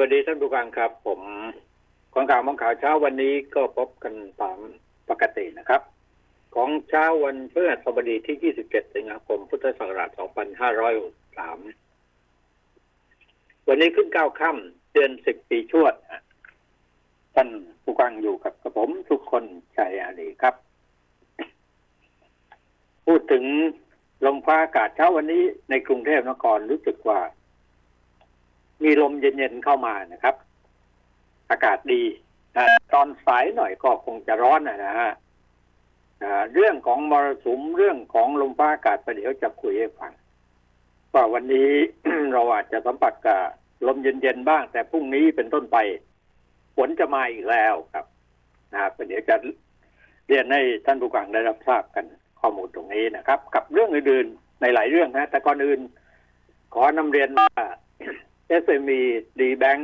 วัสดีท่านผู้ฟังครับ ผมของข่าวมองข่าวเช้าวันนี้ก็พบกันตามปกตินะครับ ของเช้าวันพฤหัสบดีที่ 27 สิงหาคม พุทธศักราช 2563 วันนี้ขึ้นเก้าค่ำเดือน 10 ปีชวดท่านผู้ฟังอยู่กับกระผมทุกคนชัยอาลีครับ พูดถึงลมฟ้าอากาศเช้าวันนี้ในกรุงเทพนครรู้สึกว่า มีลมเย็นๆเข้ามานะครับ อากาศดีตอนสายหน่อยก็คงจะร้อนนะฮะเรื่องของมรสุมเรื่องของลมฟ้าอากาศประเดี๋ยวจะคุยให้ฟังว่าวันนี้เราอาจจะสัมผัสกับลมเย็นๆบ้าง แต่พรุ่งนี้เป็นต้นไปฝนจะมาอีกแล้วครับนะประเดี๋ยวจะเรียนให้ท่านผู้ฟังได้รับทราบกันข้อมูลตรงนี้นะครับ กับเรื่องอื่นๆในหลายเรื่องนะแต่ก่อนอื่น ขอนำเรียนว่า SME D Bank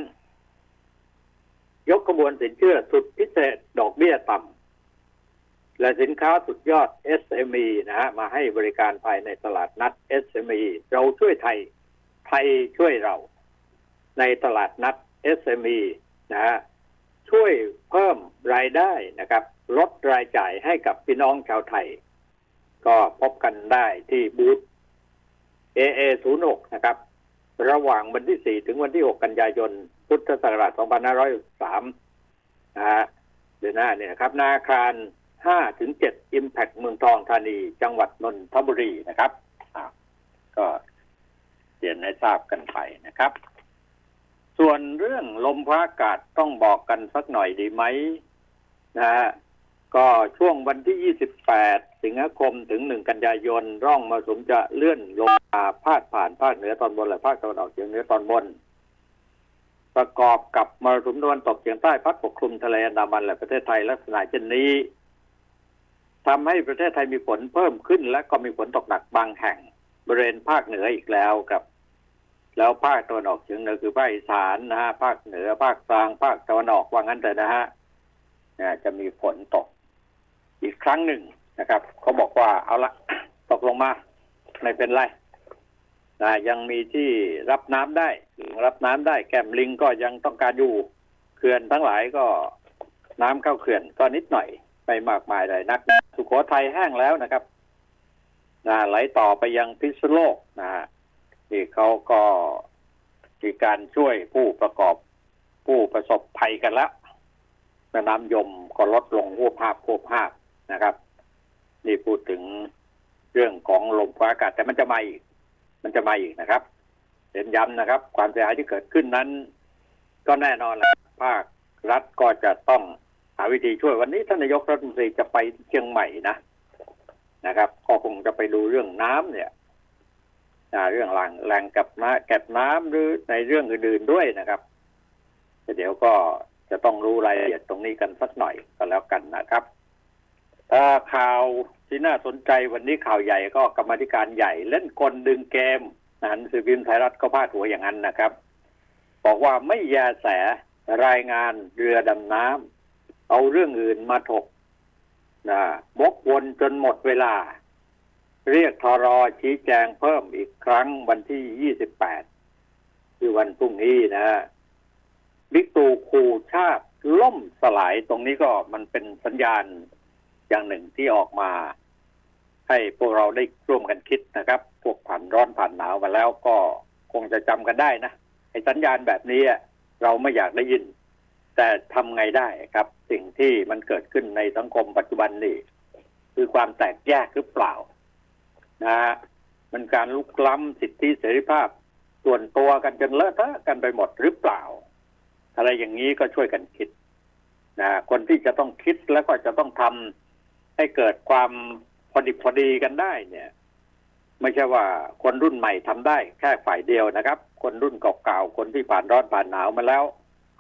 ยกขบวนสินเชื่อสุดพิเศษดอกเบี้ยต่ำและสินค้าสุดยอด SME นะฮะมาให้บริการภายในตลาดนัด SME เราช่วยไทย ไทยช่วยเรา ในตลาดนัด SME นะฮะช่วยเพิ่มรายได้นะครับ ลดรายจ่ายให้กับพี่น้องชาวไทย ก็พบกันได้ที่บูธ AA06 นะครับ ระหว่างวันที่ 4 ถึงวันที่ 6 กันยายน พุทธศักราช 2563นะฮะเดือนหน้าเนี่ยครับ นาคาร 5 ถึง 7 Impact เมืองทองธานี จังหวัดนนทบุรีนะครับก็เรียนให้ทราบกันไปนะครับ ส่วนเรื่องลมพัดอากาศต้องบอกกันสักหน่อยดีไหมนะฮะก็ช่วงวันที่ 28 สิงหาคมถึง 1 กันยายน ร่องมาสมจะเลื่อนลง พาดผ่านภาคเหนือตอนบนและภาคตะวันออกเฉียงเหนือตอนบน ประกอบกับมรสุมตะวันตกเฉียงใต้พัดปกคลุมทะเลอันดามันและประเทศไทยลักษณะเช่นนี้ทำให้ประเทศไทยมีฝนเพิ่มขึ้น และก็มีฝนตกหนักบางแห่ง บริเวณภาคเหนืออีกแล้วครับ แล้วภาคตะวันออกเฉียงเหนือคือภาคอีสานนะฮะภาคเหนือภาคกลางภาคตะวันออกว่างั้นแต่นะฮะจะมีฝนตกอีกครั้งหนึ่งนะครับเขาบอกว่าเอาละตกลงมา ไม่เป็นไร นะยังมีที่รับน้ำได้รับน้ำได้ แก้มลิงก็ยังต้องการอยู่เขื่อนทั้งหลายก็น้ำเข้าเขื่อนก็นิดหน่อยไม่มากมายเลยนัก สุโขทัยแห้งแล้วนะครับนะไหลต่อไปยังพิษณุโลกนะฮะที่เขาก็มีการช่วยผู้ประกอบผู้ประสบภัยกันแล้วแม่น้ำยมก็ลดลงหัวภาพหัวภาพนะครับ นี่พูดถึงเรื่องของลมฟ้าอากาศแต่มันจะมาอีก มันจะมาอีกนะครับเน้นย้ำนะครับ ความเสียหายที่เกิดขึ้นนั้น ก็แน่นอนแหละภาครัฐก็จะต้องหาวิธีช่วยวันนี้ท่านนายกรัฐมนตรีจะไปเชียงใหม่นะนะครับ ก็คงจะไปดูเรื่องน้ำเนี่ยเรื่องแหล่งแหล่งกับน้ำเก็บน้ำหรือในเรื่องอื่นๆด้วยนะครับเดี๋ยวก็จะต้องรู้รายละเอียดตรงนี้กันสักหน่อยก็แล้วกันนะครับข่าว ที่น่าสนใจวันนี้ข่าวใหญ่ก็กรรมธิการใหญ่ เล่นกลดึงเกมหนังสือพิมพ์ไทยรัฐก็พาดหัวอย่างนั้นนะครับ บอกว่าไม่ยาแสรายงานเรือดำน้ำเอาเรื่องอื่นมาถกนะบกวนจนหมดเวลา เรียกทรอชี้แจงเพิ่มอีกครั้งวันที่ 28 คือวันพรุ่งนี้นะบิ๊กตู่ขู่ชาติล่มสลายตรงนี้ก็มันเป็นสัญญาณ อย่างหนึ่งที่ออกมา ให้พวกเราได้ร่วมกันคิดนะครับ พวกผ่านร้อนผ่านหนาวมาแล้วก็คงจะจำกันได้นะไอ้สัญญาณแบบนี้เราไม่อยากได้ยิน แต่ทำไงได้ครับ สิ่งที่มันเกิดขึ้นในสังคมปัจจุบันนี่คือความแตกแยกหรือเปล่า นะ มันการลุกล้ำสิทธิเสรีภาพ ส่วนตัวกันจนเลอะเทอะกันไปหมดหรือเปล่า อะไรอย่างนี้ก็ช่วยกันคิดนะคนที่จะต้องคิดแล้วก็จะต้องทำ ให้เกิดความพอดีพอดีกันได้เนี่ย ไม่ใช่ว่าคนรุ่นใหม่ทำได้แค่ฝ่ายเดียวนะครับ คนรุ่นเก่าๆคนที่ผ่านร้อนผ่านหนาวมาแล้ว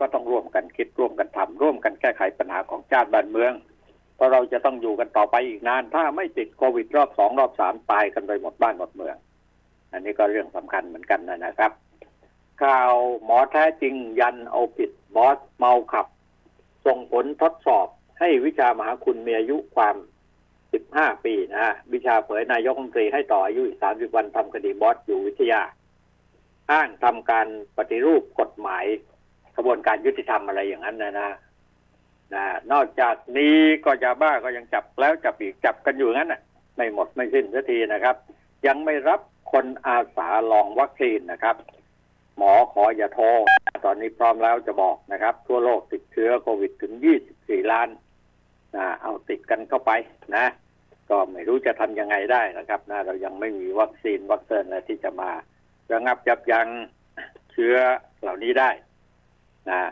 ก็ต้องร่วมกันคิดร่วมกันทำร่วมกันแก้ไขปัญหาของชาติบ้านเมือง เพราะเราจะต้องอยู่กันต่อไปอีกนาน ถ้าไม่ติดโควิดรอบสองรอบสามตายกันไปหมดบ้านหมดเมือง อันนี้ก็เรื่องสำคัญเหมือนกันนะครับข่าวหมอแท้จริงยันเอาผิดบอสเมาขับ ส่งผลทดสอบ ให้วิชามหาคุณมีอายุความ 15 ปีนะฮะวิชาเผยนายกรัฐมนตรีให้ต่ออายุอีก 30 วันทำคดีบอสอยู่วิทยา อ้างทำการปฏิรูปกฎหมายกระบวนการยุติธรรมอะไรอย่างนั้นนะนะนะนอกจากนี้ก็ยาบ้าก็ยังจับแล้วจับอีกจับกันอยู่งั้นน่ะ ไม่หมดไม่สิ้นสักทีนะครับ ยังไม่รับคนอาสาลองวัคซีนนะครับ หมอขออย่าโทรตอนนี้พร้อมแล้วจะบอกนะครับ ทั่วโลกติดเชื้อโควิดถึง 24 ล้าน นะเอาติดกันเข้าไปนะ ก็ไม่รู้จะทำยังไงได้นะครับนะเรายังไม่มีวัคซีนวัคซีนอะไรที่จะมาระงับยับยั้งเชื้อเหล่านี้ได้นะ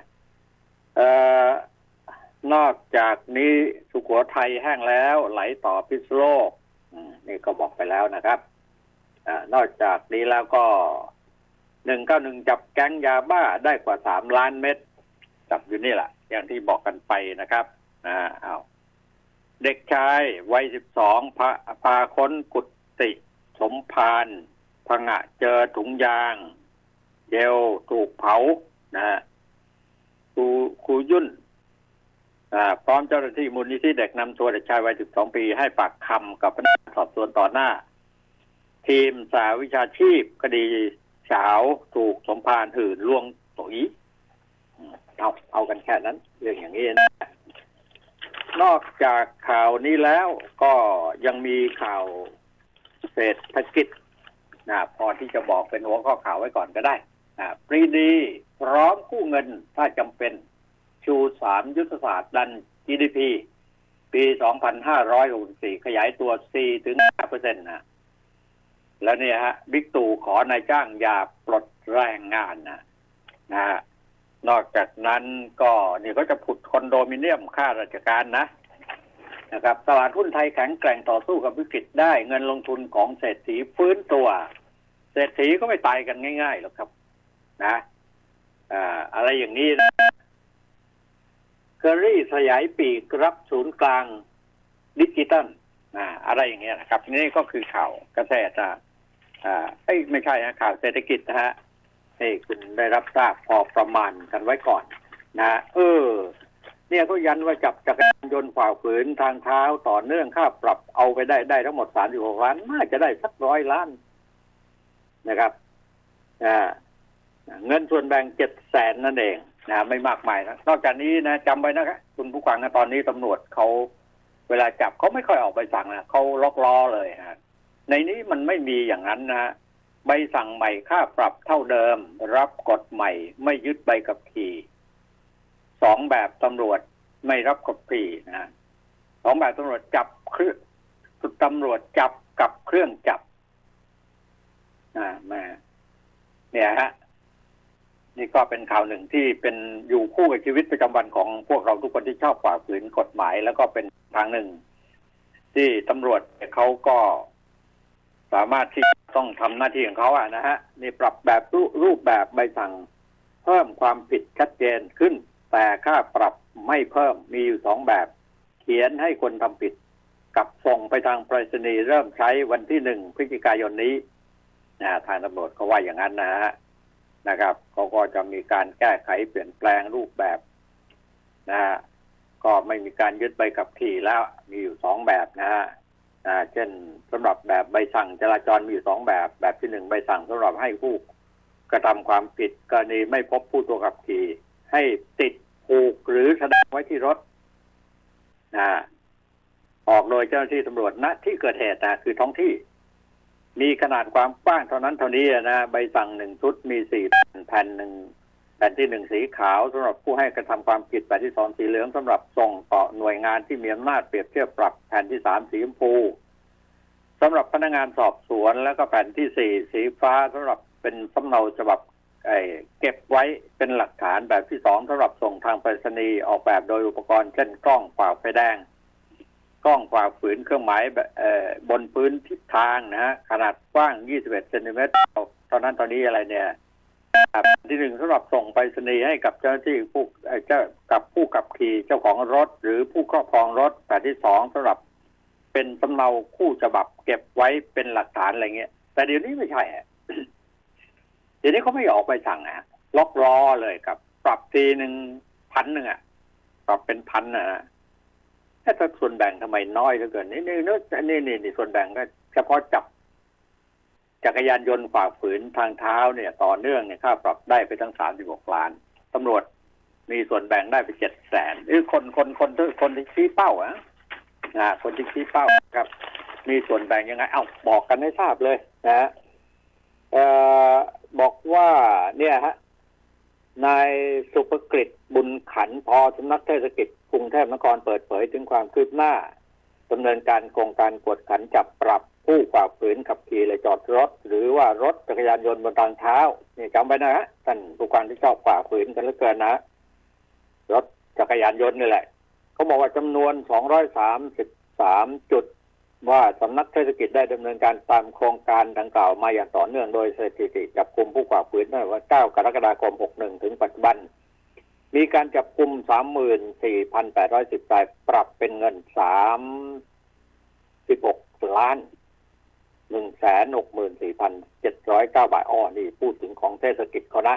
เอ่อนอกจากนี้สุโขทัยแห้งแล้ว ไหลต่อพิษโลกนี่ก็บอกไปแล้วนะครับอนอกจากนี้แล้วก็หนึ่งเก้าหนึ่งจับแก๊งยาบ้าได้กว่าสามล้านเม็ดจับอยู่นี่แหละ อย่างที่บอกกันไปนะครับอ่าเอา เด็กชายวัยสิบสองพาพาค้นกุฏิสมพานพังะเจอถุงยางเจลถูกเผานะฮะครูครูยุ่นอ่าพร้อมเจ้าหน้าที่มูลนิธิเด็กนำตัวเด็กชายวัย 12 ปี ให้ปากคำกับพนักงานสอบสวนต่อหน้า ทีมสาวิชาชีพคดีสาวถูกสมภารหื่นล่วงตุ๋ยอืมเอาเอากันแค่นั้น เรื่องอย่างนี้นะ นอกจากข่าวนี้แล้วก็ยังมีข่าวเศรษฐกิจนะพอที่จะบอกเป็นหัวข้อข่าวไว้ก่อนก็ได้อ่าปรีดีพร้อมกู้เงินถ้าจำเป็นชูสามยุทธศาสตร์ดัน GDP ปี 2564 ขยายตัว 4 ถึง5เปอร์เซ็นต์นะแล้วเนี่ยฮะบิ๊กตู่ขอนายจ้างอย่าปลดแรงงานนะนะฮะ นอกจากนั้นก็นี่ก็จะผุดคอนโดมิเนียมค่าราชการนะนะครับตลาดหุ้นไทยแข็งแกร่งต่อสู้กับวิกฤตได้เงินลงทุนของเศรษฐีฟื้นตัว เศรษฐีก็ไม่ตายกันง่ายๆหรอกครับ นะอะไรอย่างนี้นะเคอรี่สยายปีกรับศูนย์กลางดิจิตัลนะอะไรอย่างเงี้ยนะครับ นี่ก็คือข่าวกรอะอ่าอ้ไม่ใช่นะข่าวเศรษฐกิจนะฮะ ให้คุณได้รับทราบพอประมาณกันไว้ก่อน นะเออ เนี่ยเขายันว่าจับจักรยานยนต์ฝ่าฝืนทางเท้าต่อเนื่องค่าปรับเอาไปได้ได้ทั้งหมดสามสิบหกล้านน่าจะได้สักร้อยล้านนะครับอ่าเงินส่วนแบ่งเจ็ดแสนนั่นเองนะไม่มากมายนะนอกจากนี้นะจำไว้นะครับคุณผู้ฟังนะตอนนี้ตำรวจเขาเวลาจับเขาไม่ค่อยออกใบสั่งนะเขาล็อกล้อเลยฮะในนี้มันไม่มีอย่างนั้นนะ ใบสั่งใหม่ค่าปรับเท่าเดิม รับกฎใหม่ ไม่ยึดใบขับขี่สองแบบตำรวจไม่รับกฎขี่นะสองแบบตำรวจจับเครื่องตำรวจจับกับเครื่องจับอ่าม่เนี่ยฮะนี่ก็เป็นข่าวหนึ่งที่เป็นอยู่คู่กับชีวิตประจำวันของพวกเราทุกคนที่ชอบฝ่าฝืนกฎหมาย แล้วก็เป็นทางหนึ่ง ที่ตำรวจเขาก็ สามารถที่ต้องทำหน้าที่ของเขาอะนะฮะนี่ปรับแบบรูปแบบใบสั่ง เพิ่มความผิดชัดเจนขึ้น แต่ค่าปรับไม่เพิ่มมีอยู่สองแบบ เขียนให้คนทำผิด กับส่งไปทางไปรษณีย์เริ่มใช้วันที่หนึ่งพฤศจิกายนนี้นะทางตำรวจเขาว่าอย่างนั้นนะฮะนะครับเขาก็จะมีการแก้ไขเปลี่ยนแปลงรูปแบบนะฮะก็ไม่มีการยึดใบขับขี่แล้วมีอยู่สองแบบนะฮะ เช่นสำหรับแบบใบสั่งจราจรมีอยู่สองแบบ แบบที่หนึ่งใบสั่งสำหรับให้ผู้กระทำความผิดกรณีไม่พบผู้ตัวขับขี่ ให้ติดผูกหรือแสดงไว้ที่รถนะออกโดยเจ้าหน้าที่ตำรวจณที่เกิดเหตุนะคือท้องที่ มีขนาดความกว้างเท่านั้นเท่านี้นะใบสั่งหนึ่งชุดมีสี่แผ่นหนึ่ง แผ่นที่หนึ่งสีขาวสำหรับผู้ให้กระทำความผิดแผ่นที่สองสีเหลืองสำหรับส่งต่อหน่วยงานที่มีอำนาจเปรียบเทียบปรับแผ่นที่สามสีชมพูสำหรับพนักงานสอบสวนแล้วก็แผ่นที่สี่สีฟ้าสำหรับเป็นสำเนาฉบับเก็บไว้เป็นหลักฐานแบบที่สองสำหรับส่งทางไปรษณีย์ออกแบบโดยอุปกรณ์เช่นกล้องฝ่าไฟแดง กล้องฝ่าฝืนเครื่องหมายบนพื้นทิศทางนะฮะขนาดกว้าง 21เซนติเมตรตอนนั้นตอนนี้อะไรเนี่ย ที่หนึ่งสำหรับส่งไปรษณีย์ให้กับเจ้าหน้าที่ผู้เจ้ากับผู้ขับขี่เจ้าของรถ หรือผู้ครอบครองรถแต่ที่สองสำหรับเป็นสำเนาคู่ฉบับเก็บไว้เป็นหลักฐานอะไรเงี้ย แต่เดี๋ยวนี้ไม่ใช่เดี๋ยวนี้เขาไม่ออกไปสั่งนะฮะล็อกล้อเลยกับ ปรับทีหนึ่งพันหนึ่งอะปรับเป็นพันนะฮะถ้าส่วนแบ่งทำไมน้อยเหลือเกินนี่นี่นี่นี่ส่วนแบ่งก็เฉพาะจับ จักรยานยนต์ฝ่าฝืนทางเท้าเนี่ย ต่อเนื่องเนี่ยค่าปรับได้ไปทั้งสามสิบหกล้านตำรวจมีส่วนแบ่งได้ไปเจ็ดแสนหรือคนคนคนคนคนที่ชี้เป้าอะนะคนที่ชี้เป้าครับ มีส่วนแบ่งยังไง เอ้าบอกกันให้ทราบเลยนะฮะเอ่อบอกว่าเนี่ยฮะนายสุภกฤษบุญขันพอสำนักเทศกิจกรุงเทพมนครเปิดเผยถึงความคืบหน้าดำเนินการโครงการกวดขันจับปรับ ผู้ฝ่าฝืนขับขี่และจอดรถ หรือว่ารถจักรยานยนต์บนทางเท้านี่จำไว้นะฮะท่านผู้การที่ชอบฝ่าฝืนกันเหลือเกินนะ รถจักรยานยนต์นี่แหละเขาบอกว่าจำนวน233จุดว่าสำนักเทศกิจได้ดำเนินการตามโครงการดังกล่าวมาอย่างต่อเนื่องโดยสถิติจับกลุ่มผู้ฝ่าฝืนตั้งแต่วัน9กรกฎาคม 61 ถึงปัจจุบัน มีการจับกลุ่ม 34,810รายปรับเป็นเงิน36ล้าน 164,709บาทอ้อนี่พูดถึงของเทศกิจเขานะ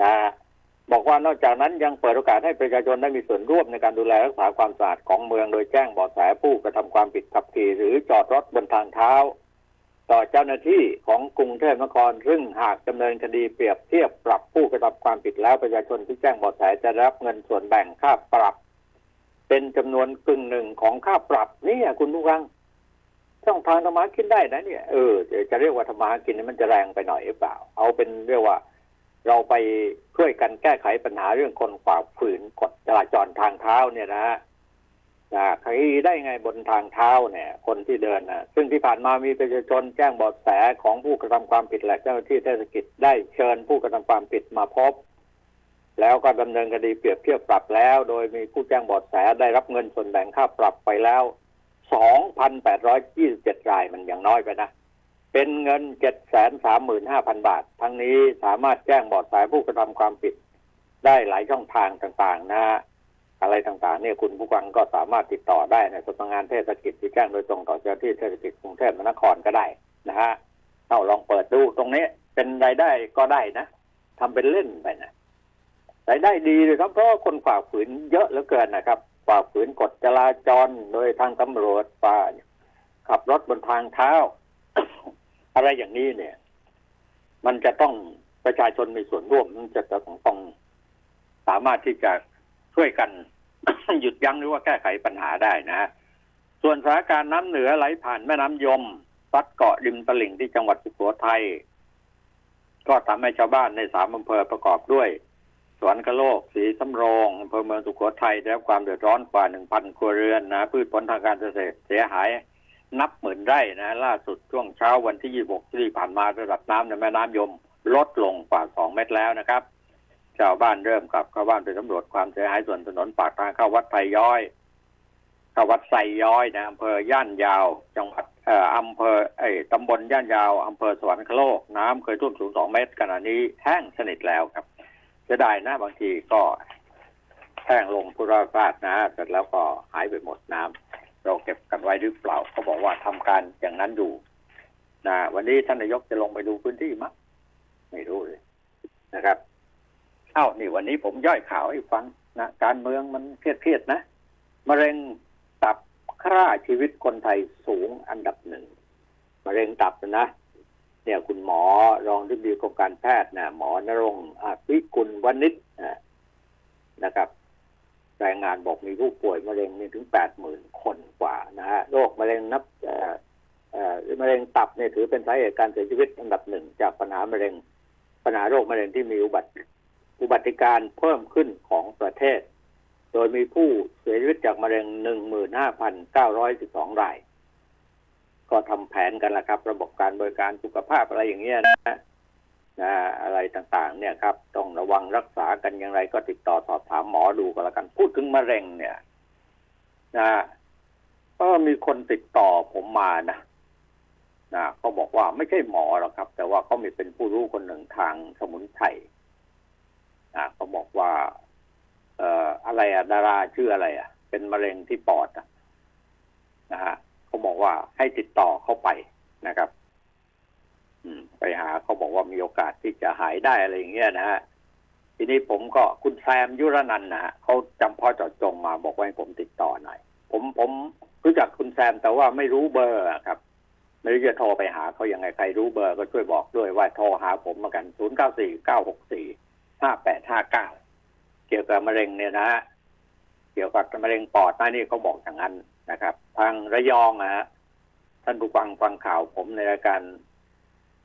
นะบอกว่านอกจากนั้นยังเปิดโอกาสให้ประชาชนได้มีส่วนร่วมในการดูแลรักษาความสะอาดของเมืองโดยแจ้งเบาะแสผู้กระทำความผิดขับขี่หรือจอดรถบนทางเท้า ต่อเจ้าหน้าที่ของกรุงเทพมหานครซึ่งหากดำเนินคดีเปรียบเทียบปรับผู้กระทำความผิดแล้วประชาชนที่แจ้งเบาะแสจะรับเงินส่วนแบ่งค่าปรับ เป็นจำนวนกึ่งหนึ่งของค่าปรับนี่คุณผู้ฟัง ช่องทางธรรมากินได้นะเนี่ยเออจะเรียกว่าธรรมากินนี่มันจะแรงไปหน่อยหรือเปล่า เอาเป็นเรียกว่า เราไปช่วยกันแก้ไขปัญหาเรื่องคนฝ่าฝืนกฎจราจรทางเท้าเนี่ยนะฮะนะใครได้ไงบนทางเท้าเนี่ย คนที่เดินนะซึ่งที่ผ่านมามีประชาชนแจ้งเบาะแสของผู้กระทำความผิดและเจ้าหน้าที่เทศกิจได้เชิญผู้กระทำความผิดมาพบ แล้วก็ดำเนินคดีเปรียบเทียบปรับแล้ว โดยมีผู้แจ้งเบาะแสได้รับเงินส่วนแบ่งค่าปรับไปแล้ว 2,827 รายมันอย่างน้อยไปนะ เป็นเงิน 735,000 บาท ทั้งนี้สามารถแจ้งเบาะแสผู้กระทำความผิด ได้หลายช่องทางต่างๆ นะอะไรต่างๆเนี่ยคุณผู้ฟังก็สามารถติดต่อได้ในสำนักงานเทศกิจที่แจ้งโดยตรงต่อเจ้าที่เทศกิจกรุงเทพมหานครก็ได้นะฮะเอาลองเปิดดูตรงนี้เป็นรายได้ก็ได้นะทำเป็นเล่นไปนะรายได้ดีเลยครับเพราะคนฝ่าฝืนเยอะเหลือเกินนะครับ ฝ่าฝืนกฎจราจรโดยทางตำรวจฝ่าขับรถบนทางเท้า อะไรอย่างนี้เนี่ย มันจะต้องประชาชนมีส่วนร่วมมันจะต้องต้องสามารถที่จะช่วยกันหยุดยั้งหรือว่าแก้ไขปัญหาได้นะ ส่วนสถานการณ์น้ำเหนือไหลผ่านแม่น้ำยมซัดเกาะริมตลิ่งที่จังหวัดสุโขทัยก็ทำให้ชาวบ้านในสามอำเภอประกอบด้วย สวนกะโลกสีสำโรงอำเภอเมืองสุขโขทัยได้รับความเดือดร้อนกว่าหนึ่งพันครัวเรือนนะพืชผลทางการเกษตรเสียหายนับหมื่นไร่นะ ล่าสุดช่วงเช้าวันที่ 26 ที่ผ่านมาระดับน้ำในแม่น้ำยม ลดลงกว่า 2 เมตรแล้วนะครับ ชาวบ้านเริ่มกลับเข้าบ้านไปสำรวจความเสียหายส่วนถนนปากทางเข้าวัดไผ่ย้อยเข้าวัดไซย้อยนะอำเภอย่านยาว จังหวัดเอ่ออำเภอไอ้ตำบลย่านยาวอำเภอสวรรคโลกน้ำเคยท่วมสูง 2 เมตรขณะนี้แห้งสนิทแล้วครับ เสียดายนะบางทีก็แห้งลงพุราราดนะเสร็จแล้วก็หายไปหมดน้ำเราเก็บกันไว้หรือเปล่าเขาบอกว่าทำการอย่างนั้นอยู่นะวันนี้ท่านนายกจะลงไปดูพื้นที่มั้ยไม่รู้เลยนะครับเอ้านี่วันนี้ผมย่อยข่าวให้ฟังนะการเมืองมันเครียดๆนะมะเร็งตับฆ่าชีวิตคนไทยสูงอันดับหนึ่งมะเร็งตับนะ เนี่ยคุณหมอรองที่ดีกรมการแพทย์นะหมอนรงค์อาภิกุลวณิชนะครับรายงานบอกมีผู้ป่วยมะเร็งนี่ถึงแปดหมื่นคนกว่านะฮะโรคมะเร็งนับเอ่อเอ่อมะเร็งตับเนี่ยถือเป็นสาเหตุการเสียชีวิตอันดับหนึ่งจากปัญหามะเร็ง ปัญหาโรคมะเร็งที่มีอุบัติอุบัติการเพิ่มขึ้นของประเทศ โดยมีผู้เสียชีวิตจากมะเร็งหนึ่งหมื่นห้าพันเก้าร้อยสิบสองราย ก็ทำแผนกันละครับ ระบบการบริการสุขภาพอะไรอย่างเงี้ยนะนะอะไรต่างๆ เนี่ยครับ ต้องระวังรักษากันอย่างไร ก็ติดต่อสอบถามหมอดูก็แล้วกัน พูดถึงมะเร็งเนี่ยนะก็มีคนติดต่อผมมานะนะเขาบอกว่าไม่ใช่หมอหรอกครับ แต่ว่าเขามีเป็นผู้รู้คนหนึ่งทางสมุนไพรนะเขาบอกว่า เอ่ออะไรอะดาราชื่ออะไรอะเป็นมะเร็งที่ปอดอะนะฮะ เขาบอกว่าให้ติดต่อเข้าไปนะครับ อืม ไปหาเขาบอกว่ามีโอกาสที่จะหายได้อะไรอย่างเงี้ยนะฮะทีนี้ผมก็คุณแซมยุรนันนะฮะเขาจำพ่อจอดจงมาบอกว่าให้ผมติดต่อหน่อยผมผมรู้จักคุณแซมแต่ว่าไม่รู้เบอร์ครับไม่รู้จะโทรไปหาเขายังไงใครรู้เบอร์ก็ช่วยบอกด้วยว่าโทรหาผมมากันศูนย์เก้าสี่เก้าหกสี่ห้าแปดห้าเก้าเกี่ยวกับมะเร็งเนี่ยนะฮะเกี่ยวกับมะเร็งปอดนะนี่เขาบอกอย่างนั้น นะครับ ทางระยองนะฮะท่านผู้ฟังฟังข่าวผมในรายการ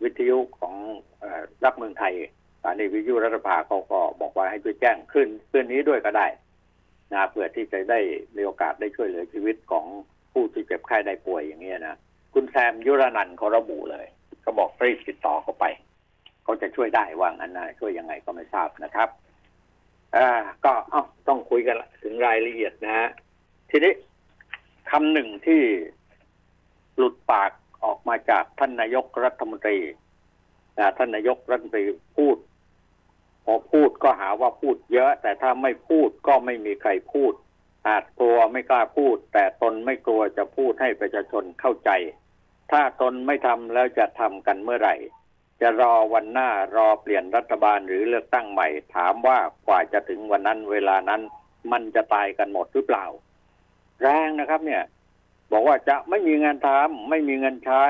วิทยุของอรักเมืองไทยสถานีวิทยุรัฐภาเขาก็บอกว่าให้ช่วยแจ้งขึ้นขึ้นนี้ด้วยก็ได้นะเพื่อที่จะได้มีโอกาสได้ช่วยเหลือชีวิตของผู้ที่เจ็บไข้ได้ป่วยอย่างเงี้ยนะคุณแซมยุรนันเขาระบุเลยเขาบอกรีบติดต่อเขาไป เขาจะช่วยได้ว่างั้นนะช่วยยังไงก็ไม่ทราบนะครับอ่าก็เอ้าต้องคุยกันถึงรายละเอียดนะฮะทีนี้ คำหนึ่งที่หลุดปากออกมาจากท่านนายกรัฐมนตรีนะท่านนายกรัฐมนตรีพูด พอพูดก็หาว่าพูดเยอะ แต่ถ้าไม่พูดก็ไม่มีใครพูด อาจกลัวไม่กล้าพูด แต่ตนไม่กลัวจะพูดให้ประชาชนเข้าใจ ถ้าตนไม่ทำแล้วจะทำกันเมื่อไหร่ จะรอวันหน้ารอเปลี่ยนรัฐบาลหรือเลือกตั้งใหม่ ถามว่ากว่าจะถึงวันนั้นเวลานั้น มันจะตายกันหมดหรือเปล่า แรงนะครับ เนี่ย บอกว่าจะไม่มีงานทำไม่มีเงินใช้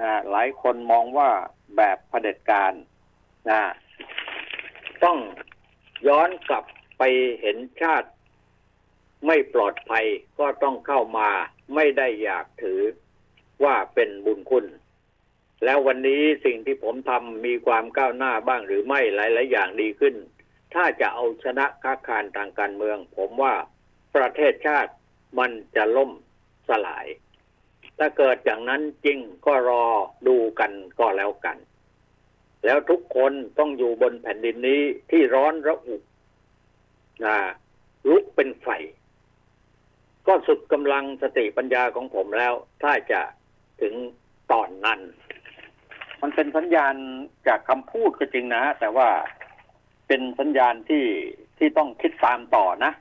นะหลายคนมองว่าแบบเผด็จการนะต้องย้อนกลับไปเห็นชาติ ไม่ปลอดภัยก็ต้องเข้ามาไม่ได้อยากถือว่าเป็นบุญคุณ แล้ววันนี้สิ่งที่ผมทำมีความก้าวหน้าบ้างหรือไม่หลาย ๆ อย่างดีขึ้น ถ้าจะเอาชนะค้าคารทางการเมือง ผมว่าประเทศชาติ มันจะล่มสลาย ถ้าเกิดอย่างนั้นจริงก็รอดูกันก็แล้วกัน แล้วทุกคนต้องอยู่บนแผ่นดินนี้ที่ร้อนระอุนะลุกเป็นไฟ ก็สุดกำลังสติปัญญาของผมแล้ว ถ้าจะถึงตอนนั้น มันเป็นสัญญาณจากคำพูดก็จริงนะ แต่ว่าเป็นสัญญาณที่ที่ต้องคิดตามต่อนะ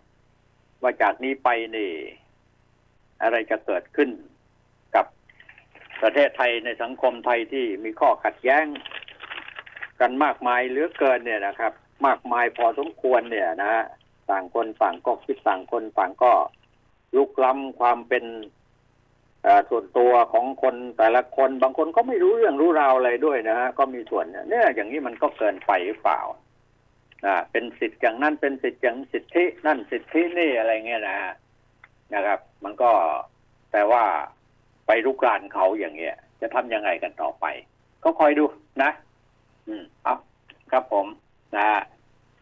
ว่าจากนี้ไปนี่ อะไรจะเกิดขึ้นกับประเทศไทยในสังคมไทยที่มีข้อขัดแย้ง กันมากมายเหลือเกินเนี่ยนะครับ มากมายพอสมควรเนี่ยนะฮะต่างคนต่างก็คิดต่างคนต่างก็ลุกล้ำความเป็นอ่อส่วนตัวของคนแต่ละคนบางคนก็ไม่รู้เรื่องรู้ราวอะไรด้วยนะฮะก็มีส่วนเนี่ยอย่างนี้มันก็เกินไปหรือเปล่านะเป็นสิทธิ์อย่างนั้นเป็นสิทธิ์อย่างสิทธินั่นสิทธินี่อะไรเงี้ยนะฮะ นะครับ มันก็แต่ว่าไปลุกรานเขาอย่างเงี้ย จะทำยังไงกันต่อไป ก็คอยดูนะ อืมเอาครับผมนะฮะ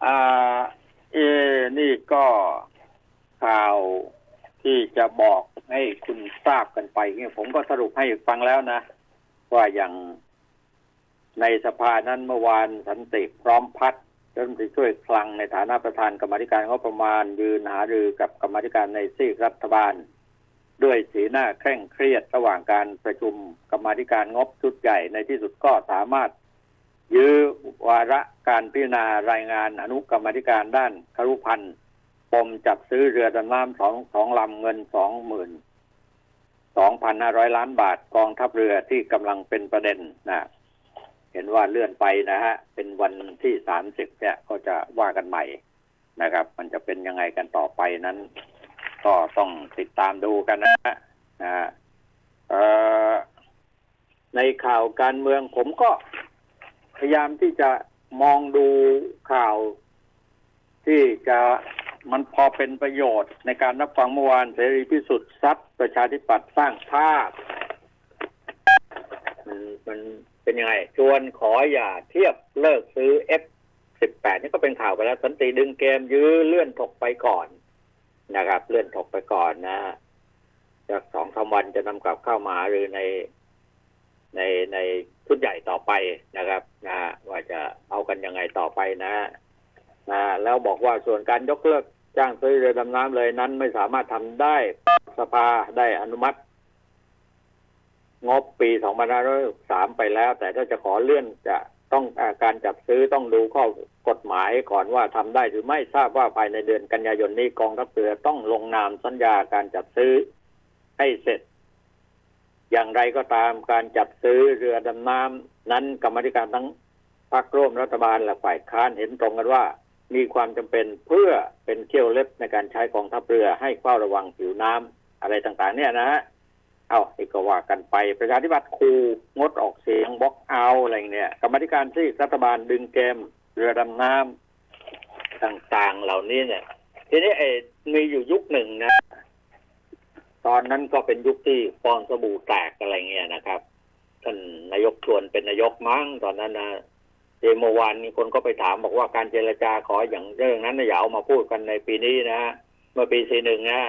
อ่าเอ นี่ก็ข่าวที่จะบอกให้คุณทราบกันไปเนี่ยผมก็สรุปให้ฟังแล้วนะ ว่าอย่างในสภานั้นเมื่อวานสันติพร้อมพัฒน์ รัฐมนตรีช่วยคลังในฐานะประธานกรรมธิการงบประมาณยืนหารือกับกรรมธิการในซีกรัฐบาล ด้วยสีหน้าเคร่งเครียดระหว่างการประชุมกรรมธิการงบชุดใหญ่ในที่สุดก็สามารถ ยื้อวาระการพิจารณารายงานอนุกรรมธิการด้านครุพันธ์ปมจัดซื้อเรือดำน้ำสองสองลำเงินสองหมื่นสองพันห้าร้อยล้านบาทกองทัพเรือที่กำลังเป็นประเด็นนะ เห็นว่าเลื่อนไปนะฮะ เป็นวันที่สามสิบเนี่ยก็จะว่ากันใหม่นะครับ มันจะเป็นยังไงกันต่อไปนั้น ก็ต้องติดตามดูกันนะฮะนะฮะในข่าวการเมืองผมก็พยายามที่จะมองดูข่าว ที่จะมันพอเป็นประโยชน์ในการรับฟังเมื่อวานเสรีพิสุทธิ์ซัดประชาธิปัตย์สร้างภาพมันมัน เป็นยังไง ชวนขออย่าเทียบเลิกซื้อ F18 นี่ก็เป็นข่าวไปแล้วสันติดึงเกมยื้อเลื่อนถกไปก่อนนะครับ เลื่อนถกไปก่อนนะจากสองสาวันจะนำกลับเข้ามาหรือในในในชุดใหญ่ต่อไปนะครับนะว่าจะเอากันยังไงต่อไปนะนะแล้วบอกว่าส่วนการยกเลิกจ้างซื้อเรือดำน้ำเลยนั้นไม่สามารถทำได้สภาได้อนุมัติ งบปี2563ไปแล้ว แต่ถ้าจะขอเลื่อนจะต้องอาการจัดซื้อต้องดูข้อกฎหมายก่อนว่าทำได้หรือไม่ทราบว่าภายในเดือนกันยายนนี้กองทัพเรือต้องลงนามสัญญาการจัดซื้อให้เสร็จ อย่างไรก็ตามการจัดซื้อเรือดำน้ำนั้นกรรมธิการทั้งพรรคร่วมรัฐบาลและฝ่ายค้านเห็นตรงกันว่า มีความจำเป็นเพื่อเป็นเขี้ยวเล็บในการใช้กองทัพเรือให้เฝ้าระวังผิวน้ำอะไรต่างๆ เนี่ยนะฮะ เอาอีกก็ว่ากันไป ประชาธิปัตย์คูงดออกเสียงบล็อกเอาอะไรเนี่ยกรรมธิการที่รัฐบาลดึงเกมเรือดำน้ต่างๆเหล่านี้เนี่ย ทีนี้ไอ้มีอยู่ยุคหนึ่งนะ ตอนนั้นก็เป็นยุคที่ฟองสบู่แตกอะไรเงี้ยนะครับท่านนายกชวนเป็นนายกมั้งตอนนั้นนะเมื่อวานนี้คนก็ไปถามบอกว่าการเจรจาขออย่างเรื่องนั้นนะอย่าเอามาพูดกันในปีนี้นะเมื่อปีสี่หนึ่งนะ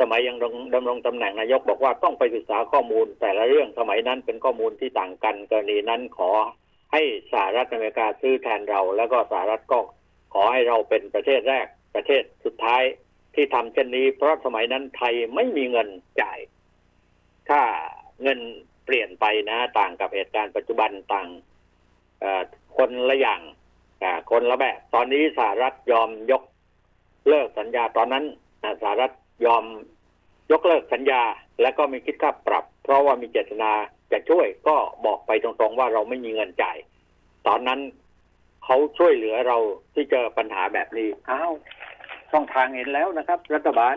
สมัยยังดำรงตำแหน่งนายกบอกว่าต้องไปศึกษาข้อมูล แต่ละเรื่องสมัยนั้นเป็นข้อมูลที่ต่างกัน กรณีนั้นขอให้สหรัฐอเมริกาซื้อแทนเรา แล้วก็สหรัฐก็ขอให้เราเป็นประเทศแรกประเทศสุดท้ายที่ทำเช่นนี้ เพราะสมัยนั้นไทยไม่มีเงินจ่ายถ้าเงินเปลี่ยนไปนะ ต่างกับเหตุการณ์ปัจจุบันต่างคนละอย่างคนละแบบ ตอนนี้สหรัฐยอมยกเลิกสัญญาตอนนั้นสหรัฐ ยอมยกเลิกสัญญา และก็มีคิดค่าปรับ เพราะว่ามีเจตนาจะช่วยก็บอกไปตรงๆว่าเราไม่มีเงินจ่าย ตอนนั้นเขาช่วยเหลือเราที่เจอปัญหาแบบนี้อ้าวช่องทางเห็นแล้วนะครับ รัฐบาล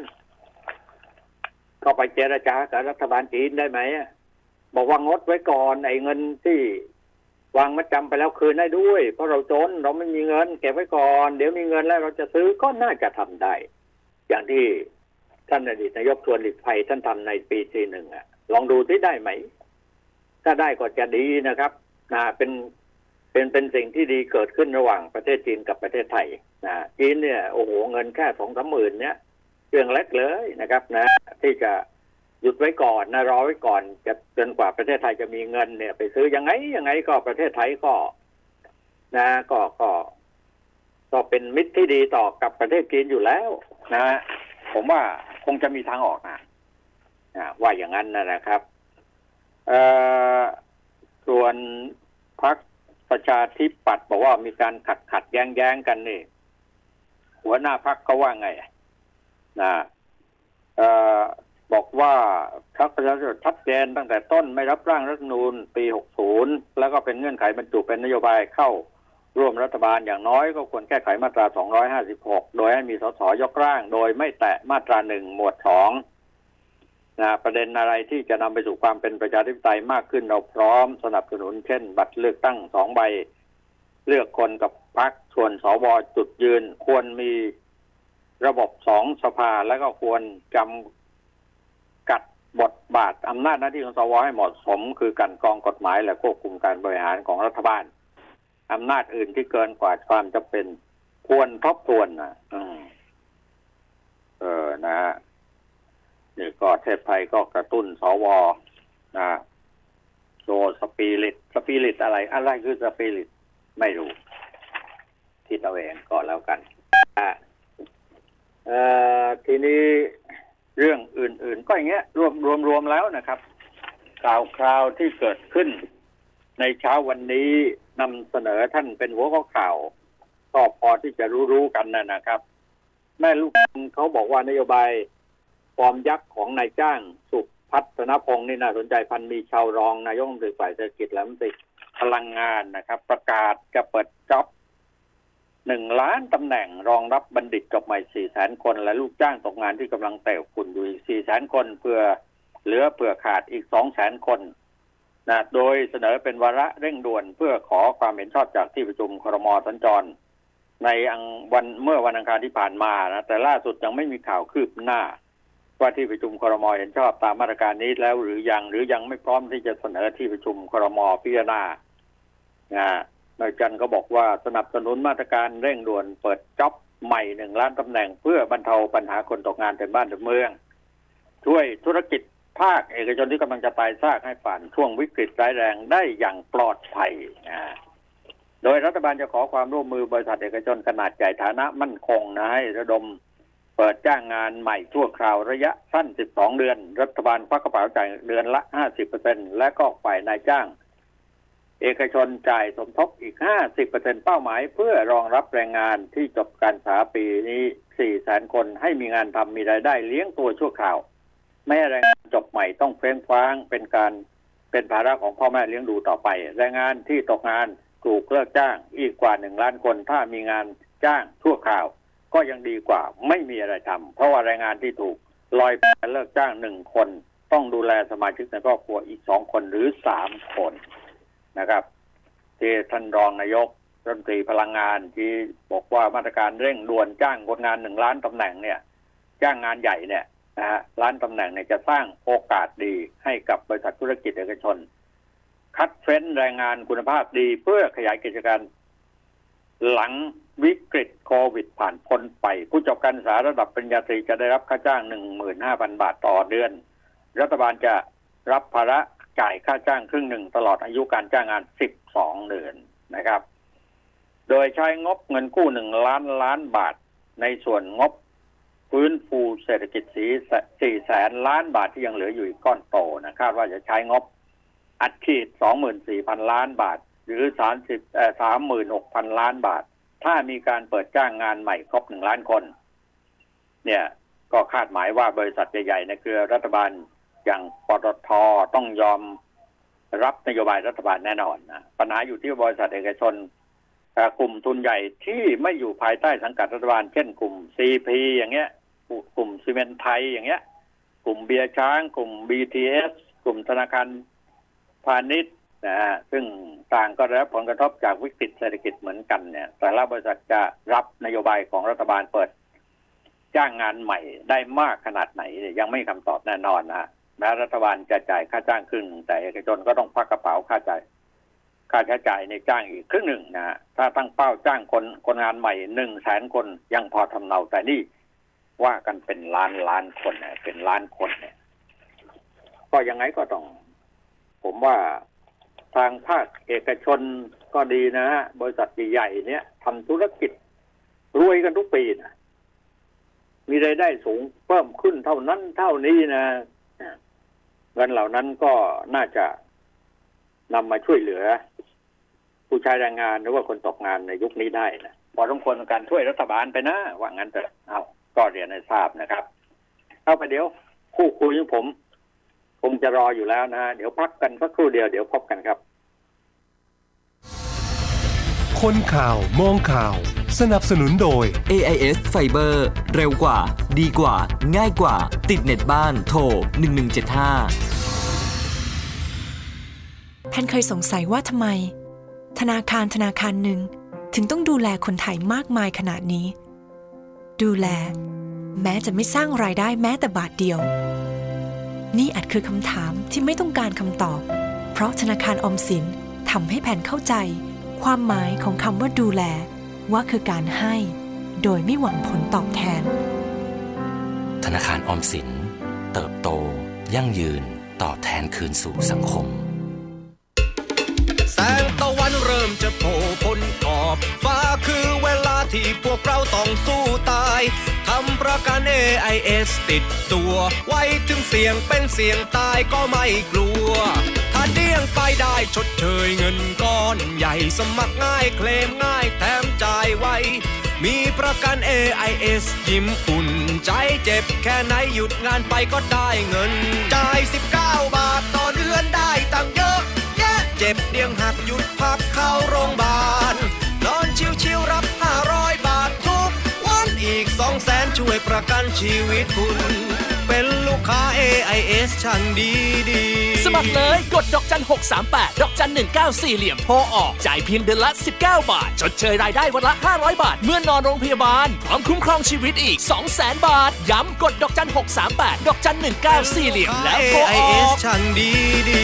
ก็ไปเจรจากับรัฐบาลจีนได้ไหมบอกว่างดไว้ก่อนไอ้เงินที่วางมัดจำไปแล้วคืนได้ด้วย เพราะเราจนเราไม่มีเงิน เก็บไว้ก่อน เดี๋ยวมีเงินแล้วเราจะซื้อก็น่าจะทำได้ อย่างที่ ท่านอดีตนายกชวนหลีกภัยท่านทำในปีที่หนึ่งอะ ลองดูที่ได้ไหม ถ้าได้ก็จะดีนะครับนะเป็นเป็นเป็นสิ่งที่ดีเกิดขึ้นระหว่างประเทศจีนกับประเทศไทยนะจีนเนี่ยโอ้โหเงินแค่สองสามหมื่นเนี่ยเรื่องเล็กเลยนะครับ นะ ที่จะหยุดไว้ก่อนนะรอไว้ก่อนจะจนกว่าประเทศไทยจะมีเงินเนี่ย ไปซื้อยังไงยังไงก็ประเทศไทยก็ นะ ก็ก็ก็เป็นมิตรที่ดีต่อกับประเทศจีนอยู่แล้ว นะ ผมว่า คงจะมีทางออกนะว่าอย่างนั้นนะครับส่วนพรรคประชาธิปัตย์บอกว่ามีการขัดขัดแย้งแย้งกันนี่ หัวหน้าพรรคเขาว่าไงนะออบอกว่าพรรคประชาธิปัตย์ชัดเจนตั้งแต่ต้นไม่รับร่างรัฐนูลปี 60 แล้วก็เป็นเงื่อนไขบรรจุเป็นนโยบายเข้า ร่วมรัฐบาลอย่างน้อยก็ควรแก้ไขมาตรา 256 โดยให้มีสสยกร่าง โดยไม่แตะมาตราหนึ่งหมวดสองนะประเด็นอะไรที่จะนำไปสู่ความเป็นประชาธิปไตยมากขึ้นเราพร้อมสนับสนุน เช่น บัตรเลือกตั้งสองใบ เลือกคนกับพรรคส่วนสวจุดยืน ควรมีระบบสองสภาแล้วก็ควรจำกัดบทบาทอำนาจหน้าที่ของสวให้เหมาะสม คือการกองกฎหมายและควบคุมการบริหารของรัฐบาล อำนาจอื่นที่เกินกว่าความจำเป็นควรทบทวนนะอเออนะฮะนี่ก็เทพไทยก็กระตุ้นสวนะโดสปีริตสปีริตอะไร อะไรคือสปีริตไม่รู้ ที่ตะเองก็แล้วกันเอ่อทีนี้เรื่องอื่น ๆ ก็อย่างเงี้ย รวมรวมรวมแล้วนะครับข่าวคราวที่เกิดขึ้นในเช้าวันนี้ นำเสนอท่านเป็นหัวข้อข่าวก็พอที่จะรู้ๆกันนะนะครับ แม่ลูกเขาบอกว่านโยบายฟอร์มยักษ์ของนายจ้างสุพัฒนพงศ์นี่น่าสนใจพันมีชาวรองนายกรัฐมนตรีฝ่ายเศรษฐกิจและมตรีพลังงานนะครับ ประกาศจะเปิดจ็อบหนึ่งล้านตำแหน่งรองรับบัณฑิตจบใหม่สี่แสนคน และลูกจ้างตกงานที่กำลังเต่คุณอยู่อีกสี่แสนคนเพื่อเหลือเผื่อขาดอีกสองแสนคน นะโดยเสนอเป็นวาระเร่งด่วนเพื่อขอความเห็นชอบจากที่ประชุมครมสัญจร ในอังวันเมื่อวันอังคารที่ผ่านมานะแต่ล่าสุดยังไม่มีข่าวคืบหน้า ว่าที่ประชุมครมเห็นชอบตามมาตรการนี้แล้วหรือยังหรือยังไม่พร้อมที่จะเสนอที่ประชุมครมพิจารณานะนายจันก็บอกว่าสนับสนุนมาตรการเร่งด่วนเปิดจ็อบใหม่หนึ่งล้านตำแหน่ง เพื่อบรรเทาปัญหาคนตกงานในบ้านในเมือง ช่วยธุรกิจ ภาคเอกชนที่กำลังจะตายซากให้ผ่านช่วงวิกฤตร้ายแรงได้อย่างปลอดภัยนะโดยรัฐบาลจะขอความร่วมมือบริษัทเอกชนขนาดใหญ่ฐานะมั่นคงนะให้ระดมเปิดจ้างงานใหม่ชั่วคราวระยะสั้น 12 เดือน รัฐบาลพักกระเป๋าจ่ายเดือนละ 50%และก็ฝ่ายนายจ้าง เอกชนจ่ายสมทบอีก 50%เป้าหมาย เพื่อรองรับแรงงานที่จบการศึกษาปีนี้ 4 แสนคนให้มีงานทำมีรายได้เลี้ยงตัวชั่วคราว แม่แรงงานจบใหม่ต้องเฟ้งฟ้างเป็นการเป็นภาระของพ่อแม่เลี้ยงดูต่อไป แรงงานที่ตกงานถูกเลิกจ้างอีกกว่าหนึ่งล้านคนถ้ามีงานจ้างชั่วคราว ก็ยังดีกว่าไม่มีอะไรทำเพราะว่าแรงงานที่ถูกลอยไปเลิกจ้างหนึ่งคน ต้องดูแลสมาชิกในครอบครัวอีกสองคนหรือสามคนนะครับที่ท่านรองนายกรัฐมนตรีพลังงานที่บอกว่ามาตรการเร่งด่วนจ้างคนงานหนึ่งล้านตำแหน่งเนี่ย จ้างงานใหญ่เนี่ย นะฮะล้านตำแหน่งเนี่ยจะสร้างโอกาสดีให้กับบริษัทธุรกิจเอกชน คัดเฟ้นแรงงานคุณภาพดีเพื่อขยายกิจการ หลังวิกฤตโควิดผ่านพ้นไป ผู้จบการศึกษาระดับปริญญาตรีจะได้รับค่าจ้างหนึ่งหมื่นห้าพันบาทต่อเดือน รัฐบาลจะรับภาระจ่ายค่าจ้างครึ่งหนึ่งตลอดอายุการจ้างงานสิบสองเดือนนะครับ โดยใช้งบเงินกู้หนึ่งล้านล้านบาท ในส่วนงบ ฟื้นฟูเศรษฐกิจสีสี่แสนล้านบาทที่ยังเหลืออยู่อีกก้อนโตนะคาดว่าจะใช้งบอัดฉีดสองหมื่นสี่พันล้านบาท หรือสามสิบสามหมื่นหกพันล้านบาท ถ้ามีการเปิดจ้างงานใหม่ครบหนึ่งล้านคน เนี่ยก็คาดหมายว่าบริษัทใหญ่ๆในเครือรัฐบาลอย่างปตทต้องยอมรับนโยบายรัฐบาลแน่นอนนะปัญหาอยู่ที่บริษัทเอกชน กลุ่มทุนใหญ่ที่ไม่อยู่ภายใต้สังกัดรัฐบาล เช่นกลุ่มซีพีอย่างเงี้ย กลุ่มซีเมนไทยอย่างเงี้ย กลุ่มเบียร์ช้าง กลุ่ม BTS กลุ่มธนาคารพาณิชย์นะฮะซึ่งต่างก็ได้รับผลกระทบจากวิกฤตเศรษฐกิจเหมือนกันเนี่ยแต่ละบริษัทจะรับนโยบายของรัฐบาลเปิด จ้างงานใหม่ได้มากขนาดไหน ยังไม่คำตอบแน่นอนนะแม้รัฐบาลจะจ่ายค่าจ้างครึ่งแต่เอกชนก็ต้องพักกระเป๋าค่าจ่าย ค่าใช้จ่ายในจ้างอีกครึ่งหนึ่งนะถ้าตั้งเป้าจ้างคนคนงานใหม่หนึ่งแสนคนยังพอทำเนาแต่นี่ว่ากันเป็นล้านล้านคนเนี่ยเป็นล้านคนเนี่ย ก็ยังไงก็ต้อง ผมว่าทางภาคเอกชนก็ดีนะฮะบริษัทใหญ่ๆเนี่ยทำธุรกิจ รวยกันทุกปีนะมีรายได้สูงเพิ่มขึ้นเท่านั้นเท่านี้นะเงินเหล่านั้นก็น่าจะ นำมาช่วยเหลือ ผู้ใช้แรงงานหรือว่าคนตกงานในยุคนี้ได้นะพอต้องควรการช่วยรัฐบาลไปนะว่างั้นแต่เอาก็เรียนให้ทราบนะครับ เอาไปเดี๋ยวคู่คุยของผมคงจะรออยู่แล้วนะเดี๋ยวพักกันสักครู่เดียวเดี๋ยวพบกันครับ คนข่าวมองข่าว สนับสนุนโดย AIS Fiber เร็วกว่า ดีกว่า ง่ายกว่า ติดเน็ตบ้านโทร1175 แพนเคยสงสัยว่าทำไม ธนาคารธนาคารหนึ่งถึงต้องดูแลคนไทยมากมายขนาดนี้ ดูแล แม้จะไม่สร้างรายได้แม้แต่บาทเดียว นี่อาจคือคำถามที่ไม่ต้องการคำตอบ เพราะธนาคารอมสินทำให้แผนเข้าใจ ความหมายของคำว่าดูแล ว่าคือการให้ โดยไม่หวังผลตอบแทน ธนาคารอมสิน เติบโต ยั่งยืนตอบแทนคืนสู่สังคม งตะวันเริ่มจะโผล่พ้นขอบฟ้าคือเวลาที่พวกเราต้องสู้ตายทำประกัน AIS ติดตัวไว้ถึงเสียงเป็นเสียงตายก็ไม่กลัว ถ้าเดี้ยงไปได้ชดเชยเงินก้อนใหญ่สมัครง่ายเคลมง่ายแถมจ่ายไวมีประกัน AIS ยิ้มอุ่นใจเจ็บแค่ไหนหยุดงานไปก็ได้เงิน จ่าย 19 บาทต่อเดือนได้ตังเยอะ เจ็บเดียงหักหยุดพักเข้าโรงพยาบาล นอนชิวๆรับ 500 บาททุกวันอีก2แสนช่วยประกันชีวิตคุณ เป็นลูกค้า AIS ช่างดีดีสมัครเลยกดดอกจัน 638 ดอกจัน 194 เหลี่ยมโทรออก จ่ายเพียงเดือนละ 19 บาท ชดเชยรายได้วันละ 500 บาท เมื่อนอนโรงพยาบาล พร้อมคุ้มครองชีวิตอีก 200,000 บาท ย้ำกดดอกจัน 638 ดอกจัน 194 เหลี่ยมแล้วโทรออกช่างดีดี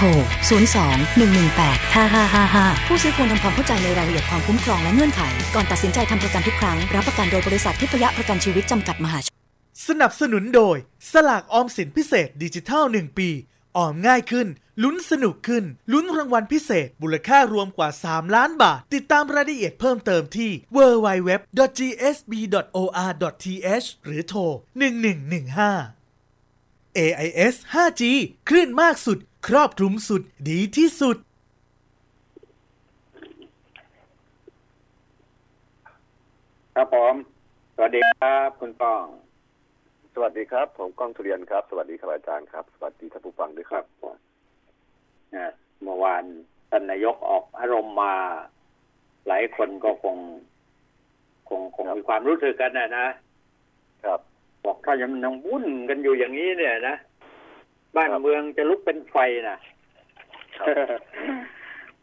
ทร 02-118-5555 ผู้ซื้อควรทำความเข้าใจในรายละเอียดความคุ้มครองและเงื่อนไข ก่อนตัดสินใจทำประกันทุกครั้ง รับประกันโดยบริษัททิพยประกันชีวิตจำกัดมหาชน สนับสนุนโดย สลากออมสินพิเศษดิจิทัล 1 ปี ออมง่ายขึ้น ลุ้นสนุกขึ้น ลุ้นรางวัลพิเศษมูลค่ารวมกว่า 3 ล้านบาท ติดตามรายละเอียดเพิ่มเติมที่ www.gsb.or.th หรือโทร 1115 AIS 5G คลื่นมากสุด ครอบคลุมสุดดีที่สุด ครับผมสวัสดีครับคุณก้อง สวัสดีครับ ผมก้องทุเรียนครับ สวัสดีครับอาจารย์ครับ สวัสดีท่านผู้ฟังด้วยครับนะเมื่อวานท่านนายกออกอารมณ์มา หลายคนก็คง คงคงมีความรู้สึกกันนะนะครับ บอกถ้ายังยังวุ่นกันอยู่อย่างนี้เนี่ยนะ บ้านเมืองจะลุกเป็นไฟนะ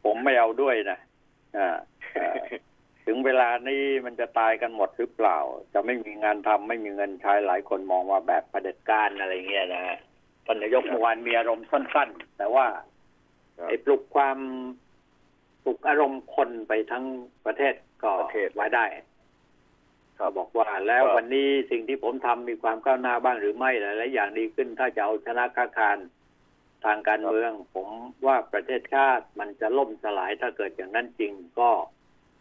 ผมไม่เอาด้วยนะอ่าอ่าถึงเวลานี้มันจะตายกันหมดหรือเปล่า จะไม่มีงานทำไม่มีเงินใช้หลายคนมองว่าแบบเผด็จการอะไรเงี้ยนะฮะท่านนายกเมื่อวานมีอารมณ์สั้น ๆ แต่ว่าไอ้ปลุกความปลุกอารมณ์คนไปทั้งประเทศก็ประเทศไว้ได้ ก็บอกว่าแล้วก็วันนี้สิ่งที่ผมทำมีความก้าวหน้าบ้างหรือไม่หลายๆอย่างดีขึ้นถ้าจะเอาชนะค้าคารทางการเมือง ผมว่าประเทศชาติมันจะล่มสลายถ้าเกิดอย่างนั้นจริงก็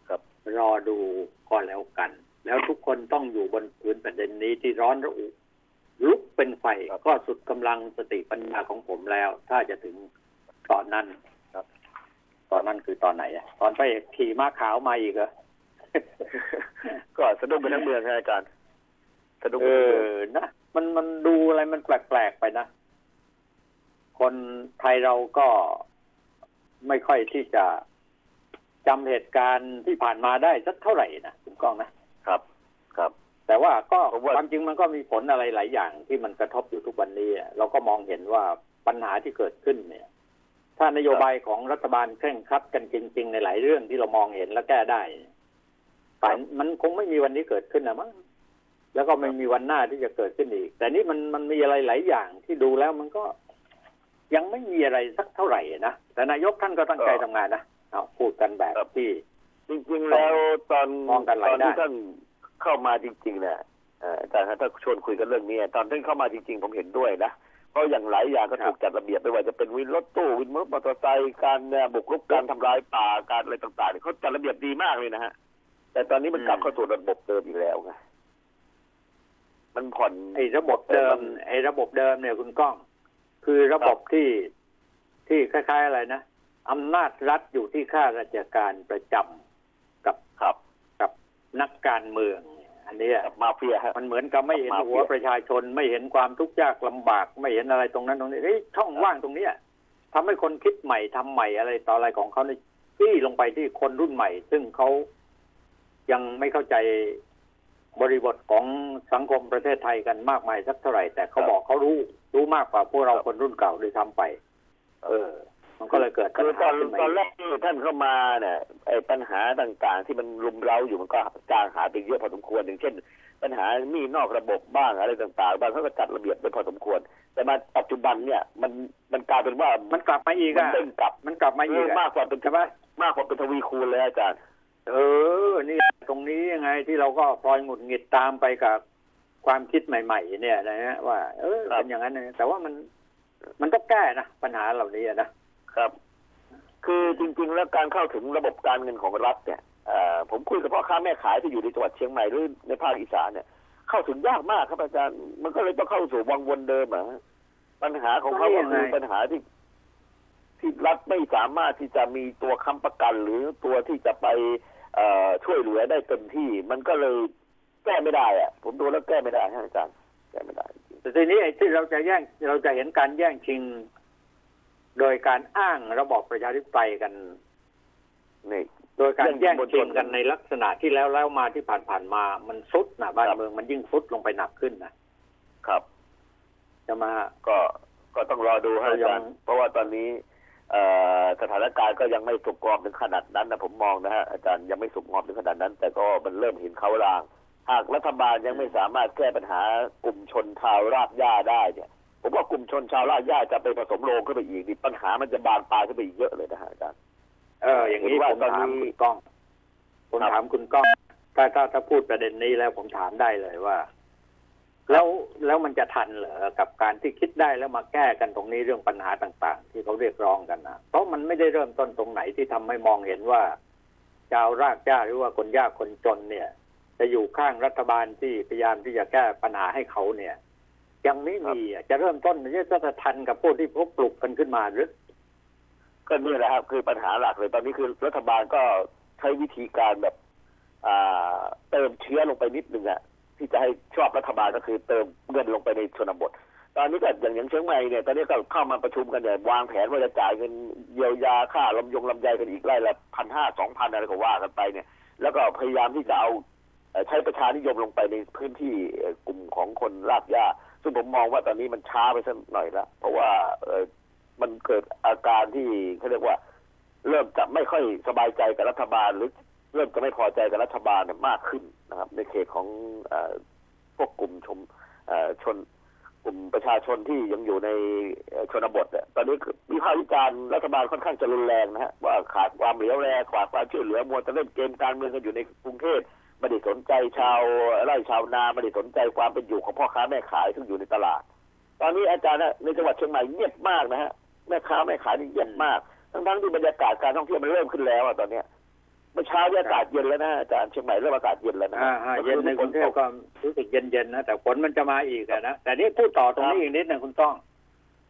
ครับรอดูก็แล้วกัน แล้วทุกคนต้องอยู่บนพื้นประเด็นนี้ที่ร้อนระอุลุกเป็นไฟก็สุดกำลังสติปัญญาของผมแล้ว ถ้าจะถึงตอนนั้นครับ ตอนนั้นคือตอนไหนอะตอนพระเอกขี่ม้าขาวมาอีกเหรอ ก็สะดุ้งไปทั้งเมืองครับอาจารย์สะดุ้งเอไปทั้งเมืองอนะมันมันดูอะไรมันแปลกๆไปนะ คนไทยเราก็ไม่ค่อยที่จะจำเหตุการณ์ที่ผ่านมาได้สักเท่าไหร่นะคุณก้องนะครับ ครับ แต่ว่าก็ผมว่าความจริงมันก็มีผลอะไรหลายอย่างที่มันกระทบอยู่ทุกวันนี้อะเราก็มองเห็นว่าปัญหาที่เกิดขึ้นเนี่ย ถ้านโยบายของรัฐบาลเคร่งครัดกันจริง ๆ ในหลายเรื่องที่เรามองเห็นและแก้ได้ ป่านมันคงไม่มีวันนี้เกิดขึ้นนะมั้งแล้วก็ไม่มีวันหน้าที่จะเกิดขึ้นอีก แต่นี่มันมันมีอะไรหลายอย่างที่ดูแล้วมันก็ยังไม่มีอะไรสักเท่าไหร่นะแต่นายกท่านก็ตั้งใจทำงานนะเอาพูดกันแบบที่จริงๆแล้วตอนมองกันหลายตอนที่ด้านท่านเข้ามาจริงๆเนี่ยเอ่ออาจารย์ครับถ้าชวนคุยกันเรื่องนี้ตอนท่านเข้ามาจริงๆ ผมเห็นด้วยนะเพราะอย่างหลายอย่างก็ถูกจัดระเบียบไม่ว่าจะเป็นวินรถตู้วินมอเตอร์ไซค์การเนี่ยบุกรุกการทำลายป่าการอะไรต่างๆเนี่ยเขาจัดระเบียบดีมากเลยนะฮะ แต่ตอนนี้มันกลับเข้าสู่ระบบเดิมอีกแล้วไงมันผ่อนไอ้ระบบเดิม ไอ้ระบบเดิมเนี่ยคุณก้อง คือระบบที่ที่คล้ายๆอะไรนะอำนาจรัฐอยู่ที่ข้าราชการประจำกับครับกับนักการเมือง อันเนี้ยมาเฟียฮะมันเหมือนกับไม่เห็นมาเฟียหัวประชาชนไม่เห็นความทุกข์ยากลำบาก ไม่เห็นอะไรตรงนั้นตรงนี้เฮ้ยช่องว่างตรงเนี้ยทำให้คนคิดใหม่ทำใหม่อะไรต่ออะไรของเขาในที่ลงไปที่คนรุ่นใหม่ ซึ่งเขา ยังไม่เข้าใจบริบทของสังคมประเทศไทยกันมากมายสักเท่าไหร่ แต่เขาบอกเขารู้รู้มากกว่าพวกเราคนรุ่นเก่าด้วยซ้ำไป เออ มันก็เลยเกิดปัญคือตหาอนขึ้นมาตอนแรอีกกที่ท่านเข้ามาเนี่ยไอ้ปัญหาต่างๆ ที่มันรุมเร้าอยู่มันก็จางหายไปเยอะพอสมควรอย่างเช่น ปัญหาหนี้นอกระบบบ้างอะไรต่างๆ บางเขาก็จัดระเบียบไปพอสมควร แต่มาปัจจุบันเนี่ย มันมันกลายเป็นว่ามันกลับมาอีกมันอะเด้งกลับมันกลับมาอีกเอออะมากกว่าเป็นใช่ไหมมากกว่าเป็นทวีคูณเลยอาจารย์ เออ นี่ตรงนี้ยังไงที่เราก็พลอยหงุดหงิดตามไปกับความคิดใหม่ ๆ เนี่ยนะฮะว่า เออครับ เป็นอย่างนั้นนะแต่ว่ามันมันต้องแก้นะปัญหาเหล่านี้อะนะครับ คือจริง ๆ แล้วการเข้าถึงระบบการเงินของรัฐเนี่ยเอ่อผมคุยกับพ่อค้าแม่ขายที่อยู่ในจังหวัดเชียงใหม่หรือในภาคอีสานเนี่ย เข้าถึงยากมากครับอาจารย์ มันก็เลยต้องเข้าสู่วังวนเดิมอะฮะปัญหาของเขาก็คือปัญหาที่ ที่รัฐไม่สามารถที่จะมีตัวค้ำประกัน หรือตัวที่จะไปเอ่อ ช่วยเหลือได้เต็มที่ มันก็เลยแก้ไม่ได้อะผมดูแล้วแก้ไม่ได้ฮะอาจารย์แก้ไม่ได้จริงแต่ทีนี้ไอ้ที่เราจะแย่งเราจะเห็นการแย่งชิง โดยการอ้างระบอบประชาธิปไตยกันนี่โดยการแย่งแย่งชิชิงงกักันนในลักษณะที่แล้วแล้วมาที่ผ่านผ่านๆมา มันซุดนะบ้านเมืองมันยิ่งซุดลงไปหนักขึ้นนะครับจะมาก็ก็ต้องรอดูฮะอาจารย์เพราะว่าตอนนี้เอ่อ สถานการณ์ก็ยังไม่สุกงอมถึงขนาดนั้นนะผมมองนะฮะอาจารย์ยังไม่สุกงอมถึงขนาดนั้น แต่ก็มันเริ่มเห็นเขาลาง หากรัฐบาลยังไม่สามารถแก้ปัญหากลุ่มชนชาวรากหญ้าได้เนี่ยผมว่ากลุ่มชนชาวรากหญ้าจะไปผสมโรงขึ้นไปอีกนี่ปัญหามันจะบานปลายขึ้นไปอีกเยอะเลยนะฮะอาจารย์เออ อย่างนี้เห็นว่าผมตอนถามนี้คุณก้องผมครับถามคุณก้องถ้าถ้าถ้าพูดประเด็นนี้แล้วผมถามได้เลยว่า แล้วแล้วมันจะทันเหรอกับการที่คิดได้แล้วมาแก้กันตรงนี้เรื่องปัญหาต่างๆ ที่เขาเรียกร้องกันนะเพราะมันไม่ได้เริ่มต้นตรงไหนที่ทำให้มองเห็นว่าชาวรากหญ้าหรือว่าคนยากคนจนเนี่ย จะอยู่ข้างรัฐบาลที่พยายามที่จะแก้ปัญหาให้เขาเนี่ย ยังไม่มีอะจะเริ่มต้นมันจะจะทันกับพวกที่พวกปลุกกันขึ้นมาหรือก็นี่แหละครับคือปัญหาหลักเลยตอนนี้คือรัฐบาลก็ใช้วิธีการแบบ อ่า เติมเชื้อลงไปนิดนึงอะ ที่จะให้ชอบรัฐบาลก็คือเติมเงินลงไปในชนบท ตอนนี้ก็อย่างอย่างเชียงใหม่เนี่ยตอนนี้ก็เข้ามาประชุมกันเนี่ยวางแผนว่าจะจ่ายเงินเยียวยาค่าลำยงลำไยกันอีกไร่ละพันห้าสองพันอะไรก็ว่ากันไปเนี่ยแล้วก็พยายามที่จะเอาใช้ประชานิยมลงไปในพื้นที่กลุ่มของคนรากหญ้าซึ่งผมมองว่าตอนนี้มันช้าไปสักหน่อยละเพราะว่ามันเกิดอาการที่เขาเรียกว่า เริ่มจะไม่ค่อยสบายใจกับรัฐบาลหรือ เริ่มจะไม่พอใจกับรัฐบาลมากขึ้นนะครับ ในเขตของอพวกกลุ่มชมชนกลุ่มประชาชนที่ยังอยู่ในชนบทตอนนี้วิพากษ์วิจารณ์รัฐบาลค่อนข้างจะรุนแรงนะฮะว่าขาดความเหลียวแลขาดความช่วยเหลือมัวแต่เล่นเกมการเมืองกันอยู่ในกรุงเทพไม่ได้สนใจชาวไร่ชาวนาไม่ได้สนใจความเป็นอยู่ของพ่อค้าแม่ขายซึ่งอยู่ในตลาด ตอนนี้อาจารย์นะในจังหวัดเชียงใหม่เงียบมากนะฮะแม่ค้าแม่ขายนี่เงียบมาก ทั้งๆที่บรรยากาศการท่องเที่ยวมันเริ่มขึ้นแล้วอะตอนเนี้ย มื่อเช้าเนี่ยอากาศเย็นแล้วนะอาจารย์เชียงใหม่เริ่มอากาศเย็นแล้วนะอ่าฮะเย็นในกรุงเทพก็รู้สึกเย็นๆนะแต่ฝนมันจะมาอีกอะนะแต่นี่พูดต่อตรงนี้อีกนิดหนึงคุณต้อง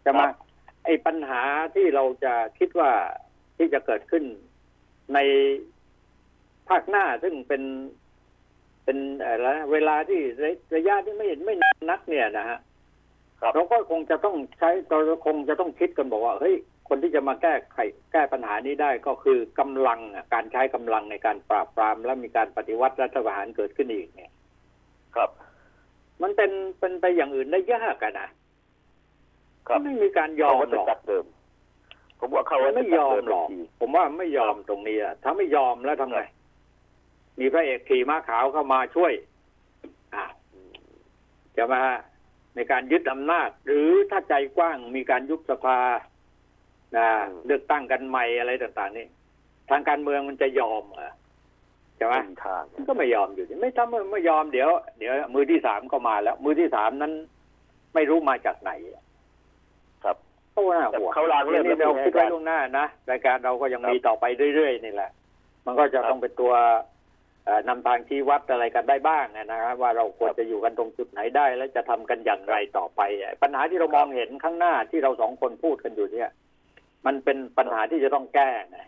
จะมา ไอ้ปัญหาที่เราจะคิดว่าที่จะเกิดขึ้นในภาคหน้าซึ่งเป็นเป็นอะไรนะเวลาที่ระระยะที่ไม่ไม่นานนักเนี่ยนะฮะครับเราก็คงจะต้องใช้เราคงจะต้องคิดกันบอกว่าเฮ้ย คนที่จะมาแก้ไขแก้ปัญหานี้ได้ก็คือกำลังอะการใช้กำลังในการปราบปรามและมีการปฏิวัติรัฐประหารเกิดขึ้นอีกเนี่ย ครับ มันเป็นเป็นไปอย่างอื่นได้ยากอะนะครับไม่มีการยอเขามก็หจะรอกจัดเดิม ผมว่าเขามันไม่ยอมหรอกทีผมว่าไม่ยอมตรงนี้อะถ้าไม่ยอมแล้วทำไงมีพระเอกขี่ม้าขาวเข้ามาช่วยอ่าจะมาในการยึดอำนาจ หรือถ้าใจกว้างมีการยุบสภา นะเลือกตั้งกันใหม่อะไรต่าง ๆ นี่ทางการเมืองมันจะยอมเหรอใช่ไหมไม่มีทางมันก็ไม่ยอมอยู่ดีไม่ทำไม่ยอมเดี๋ยวเดี๋ยวมือที่สามก็มาแล้ว มือที่สามนั้น ไม่รู้มาจากไหนครับเขาว่าแต่หัวเขาลางเรื่องนี่เราแล้วคิดไว้ไม่ให้ล่วงหน้านะรายการเราก็ยังครับมีต่อไปเรื่อยๆนี่แหละ มันก็จะครับต้องเป็นตัวเอ่อนำทางชี้วัดอะไรกันได้บ้างนะครับว่าเราควรจะอยู่กันตรงจุดไหนได้ และจะทำกันอย่างไรต่อไปไอ้ปัญหาที่เรามองเห็นข้างหน้าที่เราสองคนพูดกันอยู่เนี่ย มันเป็นปัญหาที่จะต้องแก้ไง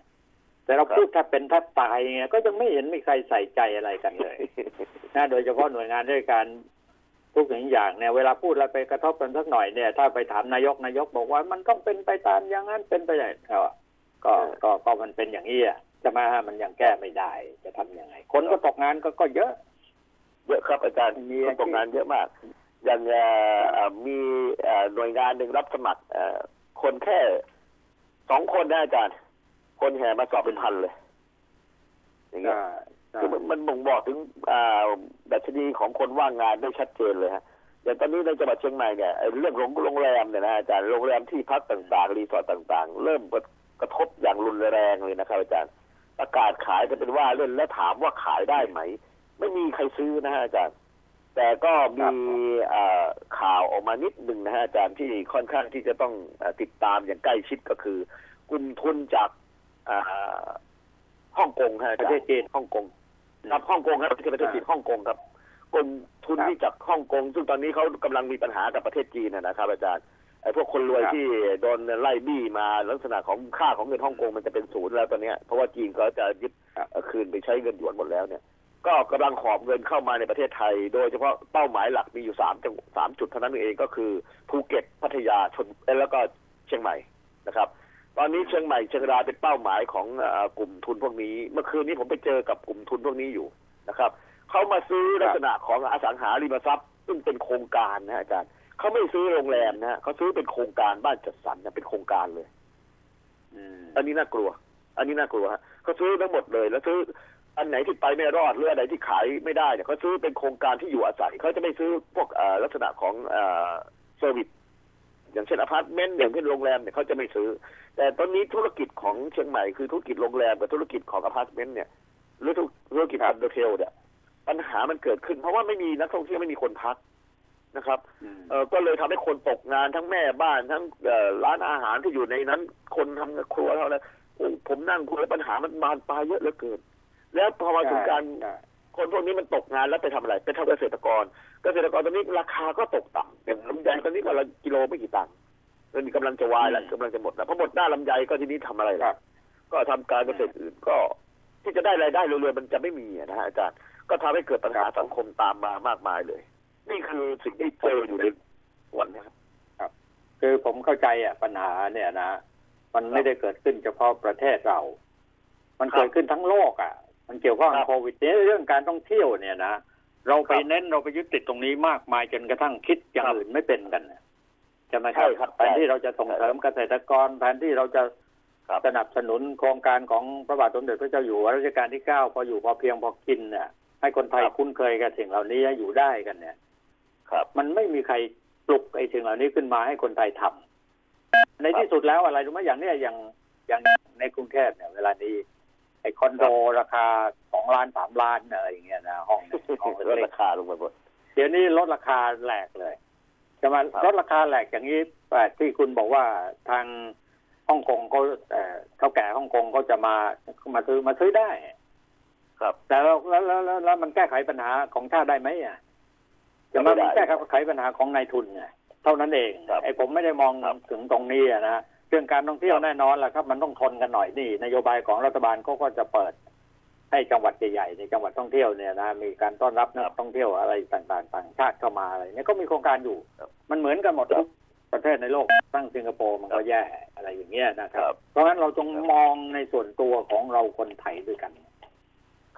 แต่เราครับพูดแทบเป็นแทบตายไงก็ยังไม่เห็นมีใครใส่ใจอะไรกันเลยนะโดยเฉพาะหน่วยงานราชการทุกสิ่งอย่างเนี่ยเวลาพูดแล้วไปกระทบกันสักหน่อยเนี่ย ถ้าไปถามนายกนายกบอกว่า มันต้องเป็นไปตามอย่างนั้นเป็นไปอย่างนั้นก็ก็ก็ก็มันเป็นอย่างนี้อะจะมามันยังแก้ไม่ได้ จะทำยังไง คนก็ตกงานก็ก็เยอะ เยอะครับอาจารย์มีคนตกงานเยอะมาก อย่างเอ่อเอ่อมีเอ่อหน่วยงานหนึ่งรับสมัครเอ่อคนแค่ สองคนนะอาจารย์ คนแห่มาสอบเป็นพันเลย อย่างเงี้ยคือมันมันบ่งบอกถึงอ่าดัชนีของคนว่างงานได้ชัดเจนเลยฮะอย่างตอนนี้ในจังหวัดเชียงใหม่เนี่ยไอ้เรื่องโรงโรงแรมเนี่ยนะอาจารย์โรงแรมที่พักต่างๆ รีสอร์ทต่าง ๆ เริ่มกระทบอย่างรุนแรงเลยนะครับ อาจารย์ประกาศขายจะเป็นว่าเล่นและถามว่าขายได้ไหม ไม่มีใครซื้อนะฮะอาจารย์ แต่ก็มีอ่าข่าวออกมานิดหนึ่งนะฮะอาจารย์ที่ค่อนข้างที่จะต้องอาติดตามอย่างใกล้ชิดก็คือกลุ่มทุนจากอ่าฮ่องกงฮะอาประจารเทศย์จีนฮ่องกงครับฮ่องกงครับไม่ใช่ประเทศจีนฮ่องกงครับกลุ่มทุนครับที่จากฮ่องกง ซึ่งตอนนี้เขากำลังมีปัญหากับประเทศจีนนะนะครับอาจารย์ไอ้พวกคนรวยครับที่โดนไล่บี้มาลักษณะของค่าของเงินฮ่องกงมันจะเป็นศูนย์แล้วตอนเนี้ยเพราะว่าจีนก็จะยึดเอ่อคืนไปใช้เงินหยวนหมดแล้วเนี่ย ก็กำลังหอบเงินเข้ามาในประเทศไทย โดยเฉพาะเป้าหมายหลักมีอยู่สามจังสามจุดเท่านั้นเองก็คือภูเก็ตพัทยาชนเอ้ยแล้วก็เชียงใหม่นะครับ ตอนนี้เชียงใหม่เชียงรายเป็นเป้าหมายของเอ่อกลุ่มทุนพวกนี้ เมื่อคืนนี้ผมไปเจอกับกลุ่มทุนพวกนี้อยู่นะครับเขามาซื้อลักษณะของอสังหาริมทรัพย์ ซึ่งเป็นโครงการนะอาจารย์เขาไม่ซื้อโรงแรมนะฮะเขาซื้อเป็นโครงการบ้านจัดสรรนะเป็นโครงการเลยอืมอันนี้น่ากลัว อันนี้น่ากลัวฮะเขาซื้อทั้งหมดเลย แล้วซื้อ อันไหนที่ไปไม่รอดหรืออันไหนที่ขายไม่ได้เนี่ยเขาซื้อเป็นโครงการที่อยู่อาศัยเขาจะไม่ซื้อพวกเอ่อลักษณะของเอ่อ service อย่างเช่นอพาร์ตเมนต์อย่างเช่นโรงแรมเนี่ยเขาจะไม่ซื้อ แต่ตอนนี้ธุรกิจของเชียงใหม่คือธุรกิจโรงแรมกับธุรกิจของอพาร์ตเมนต์เนี่ยหรือธุรกิจคอนโดเทลเนี่ยปัญหามันเกิดขึ้น เพราะว่าไม่มีนักท่องเที่ยวไม่มีคนพักนะครับอืมเออก็เลยทำให้คนตกงานทั้งแม่บ้านทั้งเอ่อร้านอาหารที่อยู่ในนั้น คนทำครัวเท่านั้นโอ้ผมนั่งคุยแล้วปัญหามันบานปลายเยอะเหลือเกิน แล้วพอมาถึงการใช่คนพวกนี้มันตกงานแล้วไปทำอะไรไปทำเกษตรกร เกษตรกรตอนนี้ราคาก็ตกต่ำอย่างลำไยตอนนี้ก็ละกิโลไม่กี่ตังค์ตอนนี้กำลังจะวายแล้วกำลังจะหมดแล้วพอหมดหน้าลำไยก็ทีนี้ทำอะไรล่ะก็ทำการเกษตรอื่นก็ ที่จะได้รายได้เร็วๆมันจะไม่มีอะนะฮะอาจารย์ก็ทำให้เกิดปัญหาสังคมตามมามากมายเลย นี่คือสิ่งที่เจออยู่ในวันนี้ครับ คือผมเข้าใจอะปัญหาเนี่ยนะมันไม่ได้เกิดขึ้นเฉพาะประเทศเรา มันเกิดขึ้นทั้งโลกอะ มันเกี่ยวข้องกับโควิดเนี่ยเรื่องการท่องเที่ยวเนี่ยนะเราไปเน้นเราไปยึดติดตรงนี้มากมายจนกระทั่งคิดอย่างอื่นไม่เป็นกันน่ะใช่ไหมครัใช่ครับแทนที่เราจะส่งเสริมเกษตรกรแทนที่เราจะครับสนับสนุนโครงการของพระบาทสมเด็จพระเจ้าอยู่หัวรัชกาลที่เก้าพออยู่พอเพียงพอกินเนี่ยให้คนไทยคุ้นเคยกับสิ่งเหล่านี้อยู่ได้กันเนี่ย ครับ มันไม่มีใครปลุกไอ้สิ่งเหล่านี้ขึ้นมาให้คนไทยทำในที่สุดแล้วอะไรรู้ไหมอย่างเนี้ยอย่างอย่างในกรุงเทพเนี่ย เวลานี้ไอ้ คอนโดราคาสองล้านสามล้านอะไรอย่างเงี้ยนะห้องห้องลดเล็กราคาลงไปหมดๆเดี๋ยวนี้ลดราคาแหลกเลยจะมาครับลดราคาแหลกอย่างนี้แต่ที่คุณบอกว่าทางฮ่องกงเขาเอ่อเท่าแก่ฮ่องกงเขาจะมามาซื้อมาซื้อได้ ครับ แต่แล้วแล้วแล้วแล้วแล้วมันแก้ไขปัญหาของชาติได้ไหมอะจะมาไม่ได้แก้ไขปัญหาของนายทุนไงเท่านั้นเองครับไอ้ผมไม่ได้มองครับถึงตรงนี้อะนะ เรื่องการท่องเที่ยวครับแน่นอนแหละครับ มันต้องทนกันหน่อยนี่ นโยบายของรัฐบาลเขาก็จะเปิด ให้จังหวัดใหญ่ๆในจังหวัดท่องเที่ยวเนี่ยนะมีการต้อนรับนักท่องเที่ยวอะไรต่างๆ ต่างชาติเข้ามาอะไรเนี่ยก็มีโครงการอยู่ มันเหมือนกันหมดทุกประเทศในโลกตั้งสิงคโปร์มันก็แย่อะไรอย่างเงี้ยนะคครัรับบเพราะฉะนั้นเราจงมองในส่วนตัวของเราคนไทยด้วยกัน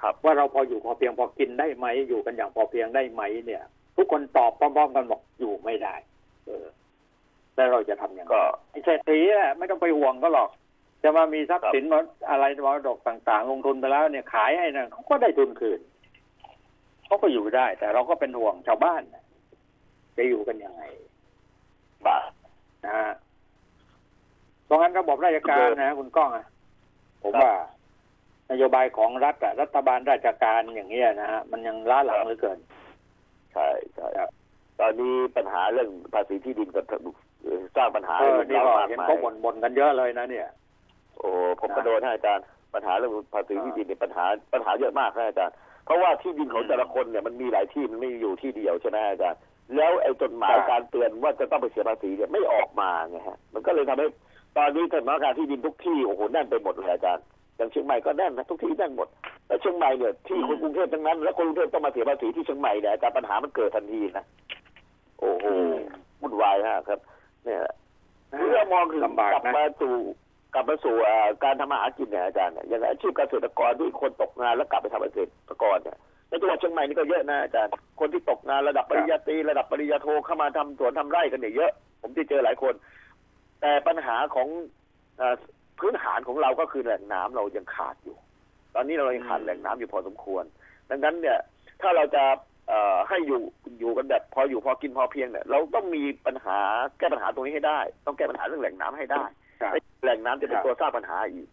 ครับว่าเราพออยู่พอเพียงพอกินได้ไหม อยู่กันอย่างพอเพียงได้ไหมเนี่ย ทุกคนตอบพร้อมๆกันบอกอยู่ไม่ได้ เออ แล้วเราจะทำอย่างไรก็ไอ้เศรษฐีอะไม่ต้องไปห่วงก็หรอก จะมามีทรัพย์สินมรอะไรมรดกต่างๆ ลงทุนไปแล้วเนี่ยขายให้นะเขาก็ได้ทุนคืนเขาก็อยู่ได้ แต่เราก็เป็นห่วงชาวบ้านน่ะจะอยู่กันยังไงบาทนะฮะเพราะงั้นระบบราชการนะคุณก้องอะผมว่านโยบายของรัฐอะรัฐบาลราชการอย่างเงี้ยนะฮะมันยังล้าหลังเหลือเกิน ใช่ใช่ครับตอนนี้ปัญหาเรื่องภาษีที่ดินก็ สร้างปัญหาเออให้นี่ก็มากเห็นมายเขาบ่นบ่นกันเยอะเลยนะเนี่ย โอ้ผมก็โดนให้อาจารย์ปัญหาเรื่องภาษีที่ดินเนี่ยปัญหาปัญหาเยอะมากนะอาจารย์เพราะว่าที่ดินของแต่ละคนเนี่ยมันมีหลายที่มันไม่อยู่ที่เดียวใช่ไหมอาจารย์แล้วไอ้จดหมายครับการเตือนว่าจะต้องไปเสียภาษีเนี่ยไม่ออกมาไงฮะมันก็เลยทำให้ตอนนี้สถานการณ์ที่ดินทุกที่โอ้โหแน่นไปหมดเลยอาจารย์อย่างเชียงใหม่ก็แน่นนะทุกที่แน่นหมดแล้วเชียงใหม่เนี่ยที่คนกรุงเทพทั้งนั้น แล้วคนกรุงเทพต้องมาเสียภาษีที่เชียงใหม่เนี่ยอาจารย์ปัญหามันเกิดทันทีนะโอ้โหวุ่นวายฮะครับ เนี่ยเมื่อมองถึงลำบากกลับนะมาสู่กลับมาสู่เอ่อการทำมาหากินเนี่ยอาจารย์เนี่ยอย่างอาชีพเกษตรกรที่คนตกงานแล้วกลับไปทำเกษตรกรเนี่ยในจังหวัดเชียงใหม่นี่ก็เยอะนะอาจารย์คนที่ตกงานระดับปริญญาตรีระดับปริญญาโทเข้ามาทำสวนทำไร่กันเนี่ยเยอะ ผมที่เจอหลายคน แต่ปัญหาของเอ่อพื้นฐานของเราก็คือแหล่งน้ำเรายังขาดอยู่ ตอนนี้เรายังขาดแหล่งน้ำอยู่พอสมควร ดังนั้นเนี่ย ถ้าเราจะ เอ่อให้อยู่อยู่กันแบบพออยู่พอกินพอเพียงเนี่ยเราต้องมีปัญหาแก้ปัญหาตรงนี้ให้ได้ ต้องแก้ปัญหาเรื่องแหล่งน้ำให้ได้ครับแหล่งน้ำจะเป็นตัวสร้างปัญหาอีก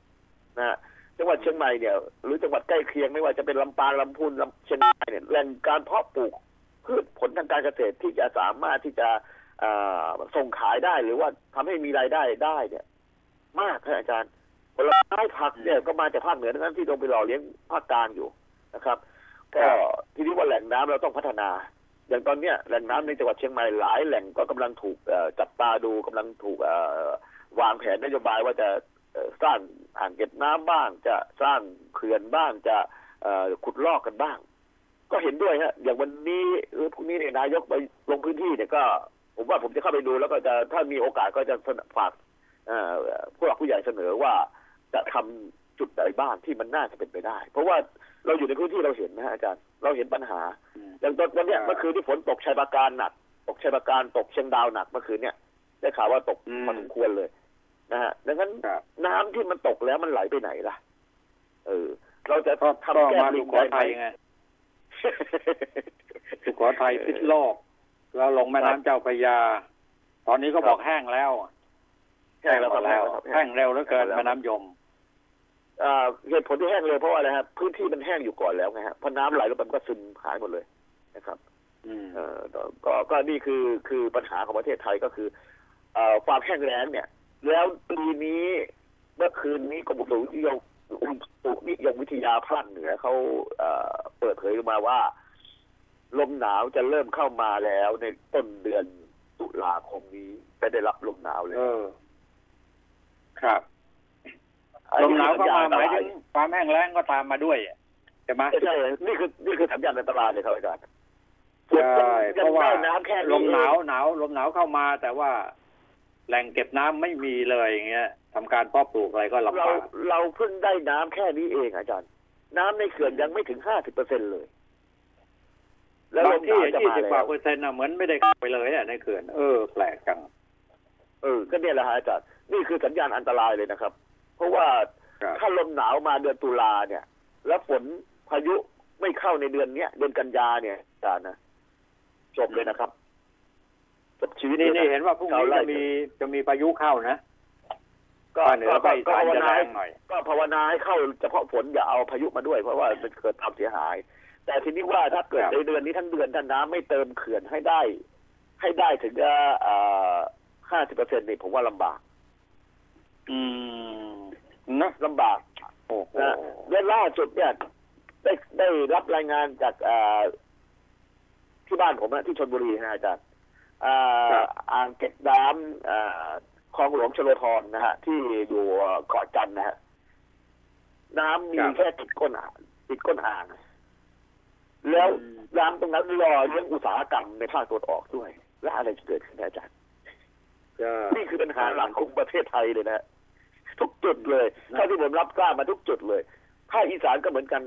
นะฮะจังหวัดเชียงใหม่เนี่ยหรือจังหวัดใกล้เคียงไม่ว่าจะเป็นลำปางลำพูนลำเชียงรายเนี่ยแหล่งการเพาะปลูกพืชผลทางการเกษตรที่จะสามารถที่จะเอ่อส่งขายได้หรือว่าทำให้มีรายได้ได้เนี่ย มากครับอาจารย์ผลไม้ผักเนี่ยก็มาจากภาคเหนือทั้งนั้นที่ลงไปหล่อเลี้ยงภาคกลางอยู่นะครับ ก็ทีนี้ว่าแหล่งน้ำเราต้องพัฒนา อย่างตอนเนี้ยแหล่งน้ำในจังหวัดเชียงใหม่หลายแหล่งก็กำลังถูกจับตาดูกำลังถูกวางแผนนโยบายว่าจะสร้างอ่างเก็บน้ำบ้าง จะสร้างเขื่อนบ้างจะขุดลอกกันบ้าง ก็เห็นด้วยฮะอย่างวันนี้หรือพรุ่งนี้เนี่ยนายกไปลงพื้นที่เนี่ยก็ ผมว่าผมจะเข้าไปดูแล้วก็จะถ้ามีโอกาสก็จะฝากผู้หลักผู้ใหญ่เสนอว่าจะทำ จุดใดบ้างที่มันน่าจะเป็นไปได้ เพราะว่าเราอยู่ในพื้นที่เราเห็นนะฮะอาจารย์ เราเห็นปัญหา อย่างตอนวันเนี้ยอ่าเมื่อคืนที่ฝนตกชัยปราการหนัก ตกชัยปราการตกเชียงดาวหนักเมื่อคืนเนี่ยได้ข่าวว่าตกอืมพอสมควรเลยนะฮะดังนั้นครับน้ำที่มันตกแล้วมันไหลไปไหนล่ะ เออ เราจะก็ทำแก้มาลิสุงโขได้ไหมทัยไงสุโขทัยพิษโลก แล้วลงแม่น้ำเจ้าพระยา ตอนนี้ก็บอกแห้งแล้วแห้งแล้วครับแล้วครับแห้งเร็วเหลือเกินแห้งแล้วแม่น้ำยมอ่า เหตุผลที่แห้งเลยเพราะว่าอะไรครับพื้นที่มันแห้งอยู่ก่อนแล้วไงฮะพอน้ำไหลลงไปมันก็ซึมหายหมดเลยนะครับอืมเอ่อก็ก็นี่คือคือปัญหาของประเทศไทยก็คือเอ่อความแห้งแล้งเนี่ย แล้วปีนี้เมื่อคืนนี้กรมอุตุนิยมอุตุนิยมวิทยาภาคเหนือเขาเอ่อเปิดเผยออกมาว่า ลมหนาวจะเริ่มเข้ามาแล้วในต้นเดือนตุลาคมนี้จะได้รับลมหนาวเลยเออครับอัน ลนี้มหนาวก็มาคือสัญญณหมายอันตถึรงความแห้งแล้งก็ตามมาด้วยใช่ไหมใช่นี่คือนี่คือสัญญาณอันตรายเลยครับอาจารย์ใช่เพราะว่ายังได้น้ำแค่นี้ลมหนาวหนาวลมหนาวเข้ามาแต่ว่าแหล่งเก็บน้ำไม่มีเลยอย่างเงี้ยทำการเพาะปลูกอะไรก็ลำเราบากเราเพิ่งได้น้ำแค่นี้เองอาจารย์ น้ำในเขื่อนยังไม่ถึงห้าสิบเปอร์เซ็นเลย แล้วลบางมหที่นาวจะยี่มาสิบแล้กว่าวเปอร์เซ็นต์น่ะเหมือนไม่ได้เข้าไปเลยอะในเขื่อนเออแปลกจังเออก็เนี่ยแหละฮะอาจารย์นี่คือสัญญาณอันตรายเลยนะครับ เพราะว่าครับถ้าลมหนาวมาเดือนตุลาเนี่ย แล้วฝนพายุไม่เข้าในเดือนเนี้ยเดือนกันยาเนี่ยอาจารย์นะจบเลยนะครับจบชีวิตนี่ลยะนี่เห็นว่าพรุ่งนี้ชไร่จะมีจะมีพายุเข้านะก็ภาคเหนือก็ภาคอีก็สานภาวจะนาแรให้งหน่อยก็ภาวนาให้เข้าเฉพาะฝนอย่าเอาพายุมาด้วย เพราะว่ามันเกิดความเสียหาย แต่ทีนี้ว่าถ้าเกิดครับในเดือนนี้ทั้งเดือนถ้าน้ำไม่เติมเขื่อนให้ได้ ให้ได้ถึงห้าสิบเปอร์เซ็นต์นี่ผมว่าลำบาก อืม นะลำบากโอ้โหนะและล่าสุดเนี่ยได้ได้รับรายงานจากอ่าที่บ้านผมนะที่ชนบุรีนะอาจารย์อ่าอ่างเก็บน้ำอ่าคลองหลวงชลทรนะฮะ ที่อยู่เกาะจันทร์นะฮะน้ำมีแค่ติดก้นอ่างติดก้นอ่างแล้วน้ำตรงนั้นรอเรื่องอุตสาหกรรมในภาคตะวันออกด้วย และอะไรจะเกิดขึ้นนะอาจารย์ก็นี่คือปัญหาหลักของประเทศไทยเลยนะ ทุกจุดเลยเท่าที่ผมรับทราบมาทุกจุดเลยภาคอีสานก็เหมือนกัน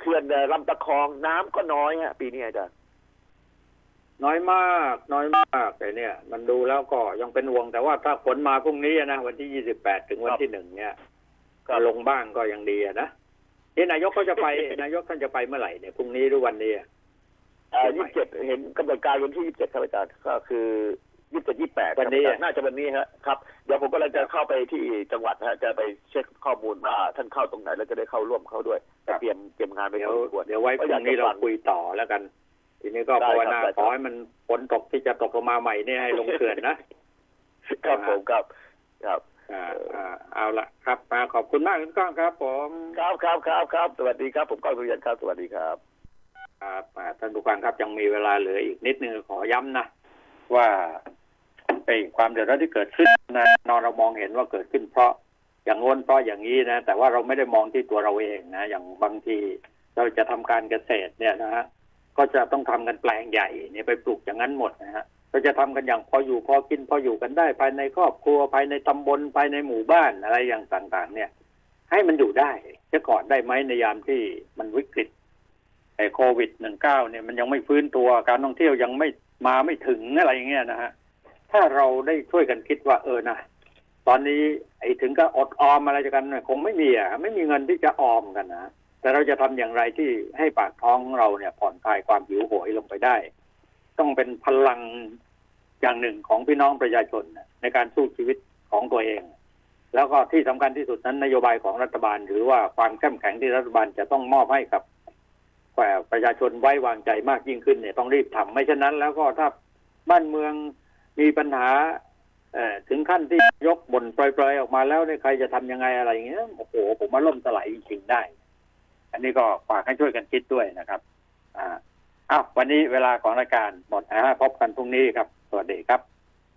เขื่อนลำตะคองน้ำก็น้อยฮะ ปีนี้อาจารย์น้อยมาก น้อยมากแต่เนี่ย มันดูแล้วก็ยังเป็นห่วงแต่ว่าถ้าฝนมาพรุ่งนี้นะวันที่ยี่สิบแปดถึงวันที่หนึ่งเนี่ย ก็ลงบ้างก็ยังดีอะนะที่นายกก็จะไป นายกท่านจะไปเมื่อไหร่เนี่ยพรุ่งนี้หรือวันนี้อะยี่สิบเจ็ดเห็นกำหนดการวันที่ยี่สิบเจ็ดครับอาจารย์ก็คือ ยี่สิบเจ็ดยี่แปดวันนี้อะน่าจะวันนี้ฮะครับเดี๋ยวผมก็เลยจะเข้าไปที่จังหวัดฮะจะไปเช็คข้อมูลว่าท่านเข้าตรงไหนแล้วจะได้เข้าร่วมเข้าด้วยเตรียมเตรียมงานไปเดี๋ยวพอสมควรเดี๋ยวไว้พรุ่งนี้เราคุยต่อแล้วกัน ทีนี้ก็ได้ภาวครับนาได้ครับขอให้มันฝนตกที่จะตกลงมาใหม่เนี่ยให้ลงเขื่อนนะครับผมครับครับอ่าอ่าเอาละครับมาขอบคุณมากคุณก้องครับ ผมครับครับครับครับสวัสดีครับ ผมก้องสุริยันครับสวัสดีครับครับอ่าท่านผู้ฟังครับยังมีเวลาเหลืออีกนิดนึงขอย้ำนะว่า ไอ้ความเดือดร้อนที่เกิดขึ้นนะนอนเรามองเห็นว่าเกิดขึ้นเพราะอย่างง้นเพราะอย่างนี้นะ แต่ว่าเราไม่ได้มองที่ตัวเราเองนะ อย่างบางทีเราจะทำการเกษตรเนี่ยนะฮะก็จะต้องทำกันแปลงใหญ่เนี่ยไปปลูกอย่างนั้นหมดนะฮะเราจะทำกันอย่างพออยู่พอกินพออยู่กันได้ ภายในครอบครัวภายในตำบลภายในหมู่บ้านอะไรอย่างต่างๆ เนี่ย ให้มันอยู่ได้จะก่อนได้ไหมในยามที่มันวิกฤตไอ้โควิดหนึ่งเก้าเนี่ยมันยังไม่ฟื้นตัวการท่องเที่ยวยังไม่มาไม่ถึงอะไรอย่างเงี้ยนะฮะ ถ้าเราได้ช่วยกันคิดว่าเออนะตอนนี้ไอ้ถึงก็อดออมอะไรกันเนี่ยคงไม่มีอะไม่มีเงินที่จะออมกันนะแต่เราจะทำอย่างไรที่ให้ปากท้องเราเนี่ยผ่อนคลายความหิวโหยลงไปได้ ต้องเป็นพลังอย่างหนึ่งของพี่น้องประชาชนในการสู้ชีวิตของตัวเอง แล้วก็ที่สำคัญที่สุดนั้นนโยบายของรัฐบาล หรือว่าความเข้มแข็งที่รัฐบาลจะต้องมอบให้กับแก่ประชาชนไว้วางใจมากยิ่งขึ้นเนี่ยต้องรีบทำไม่เช่นนั้น แล้วก็ถ้าบ้านเมือง มีปัญหาถึงขั้นที่ยกบ่นปล่อยๆออกมาแล้วเนี่ยใครจะทำยังไงอะไรอย่างเงี้ยโอ้โหผมมาล่มสลายจริงๆได้ อันนี้ก็ฝากให้ช่วยกันคิดด้วยนะครับ อ่าอ้าววันนี้เวลาของรายการหมดนะฮะพบกันพรุ่งนี้ครับ สวัสดีครับ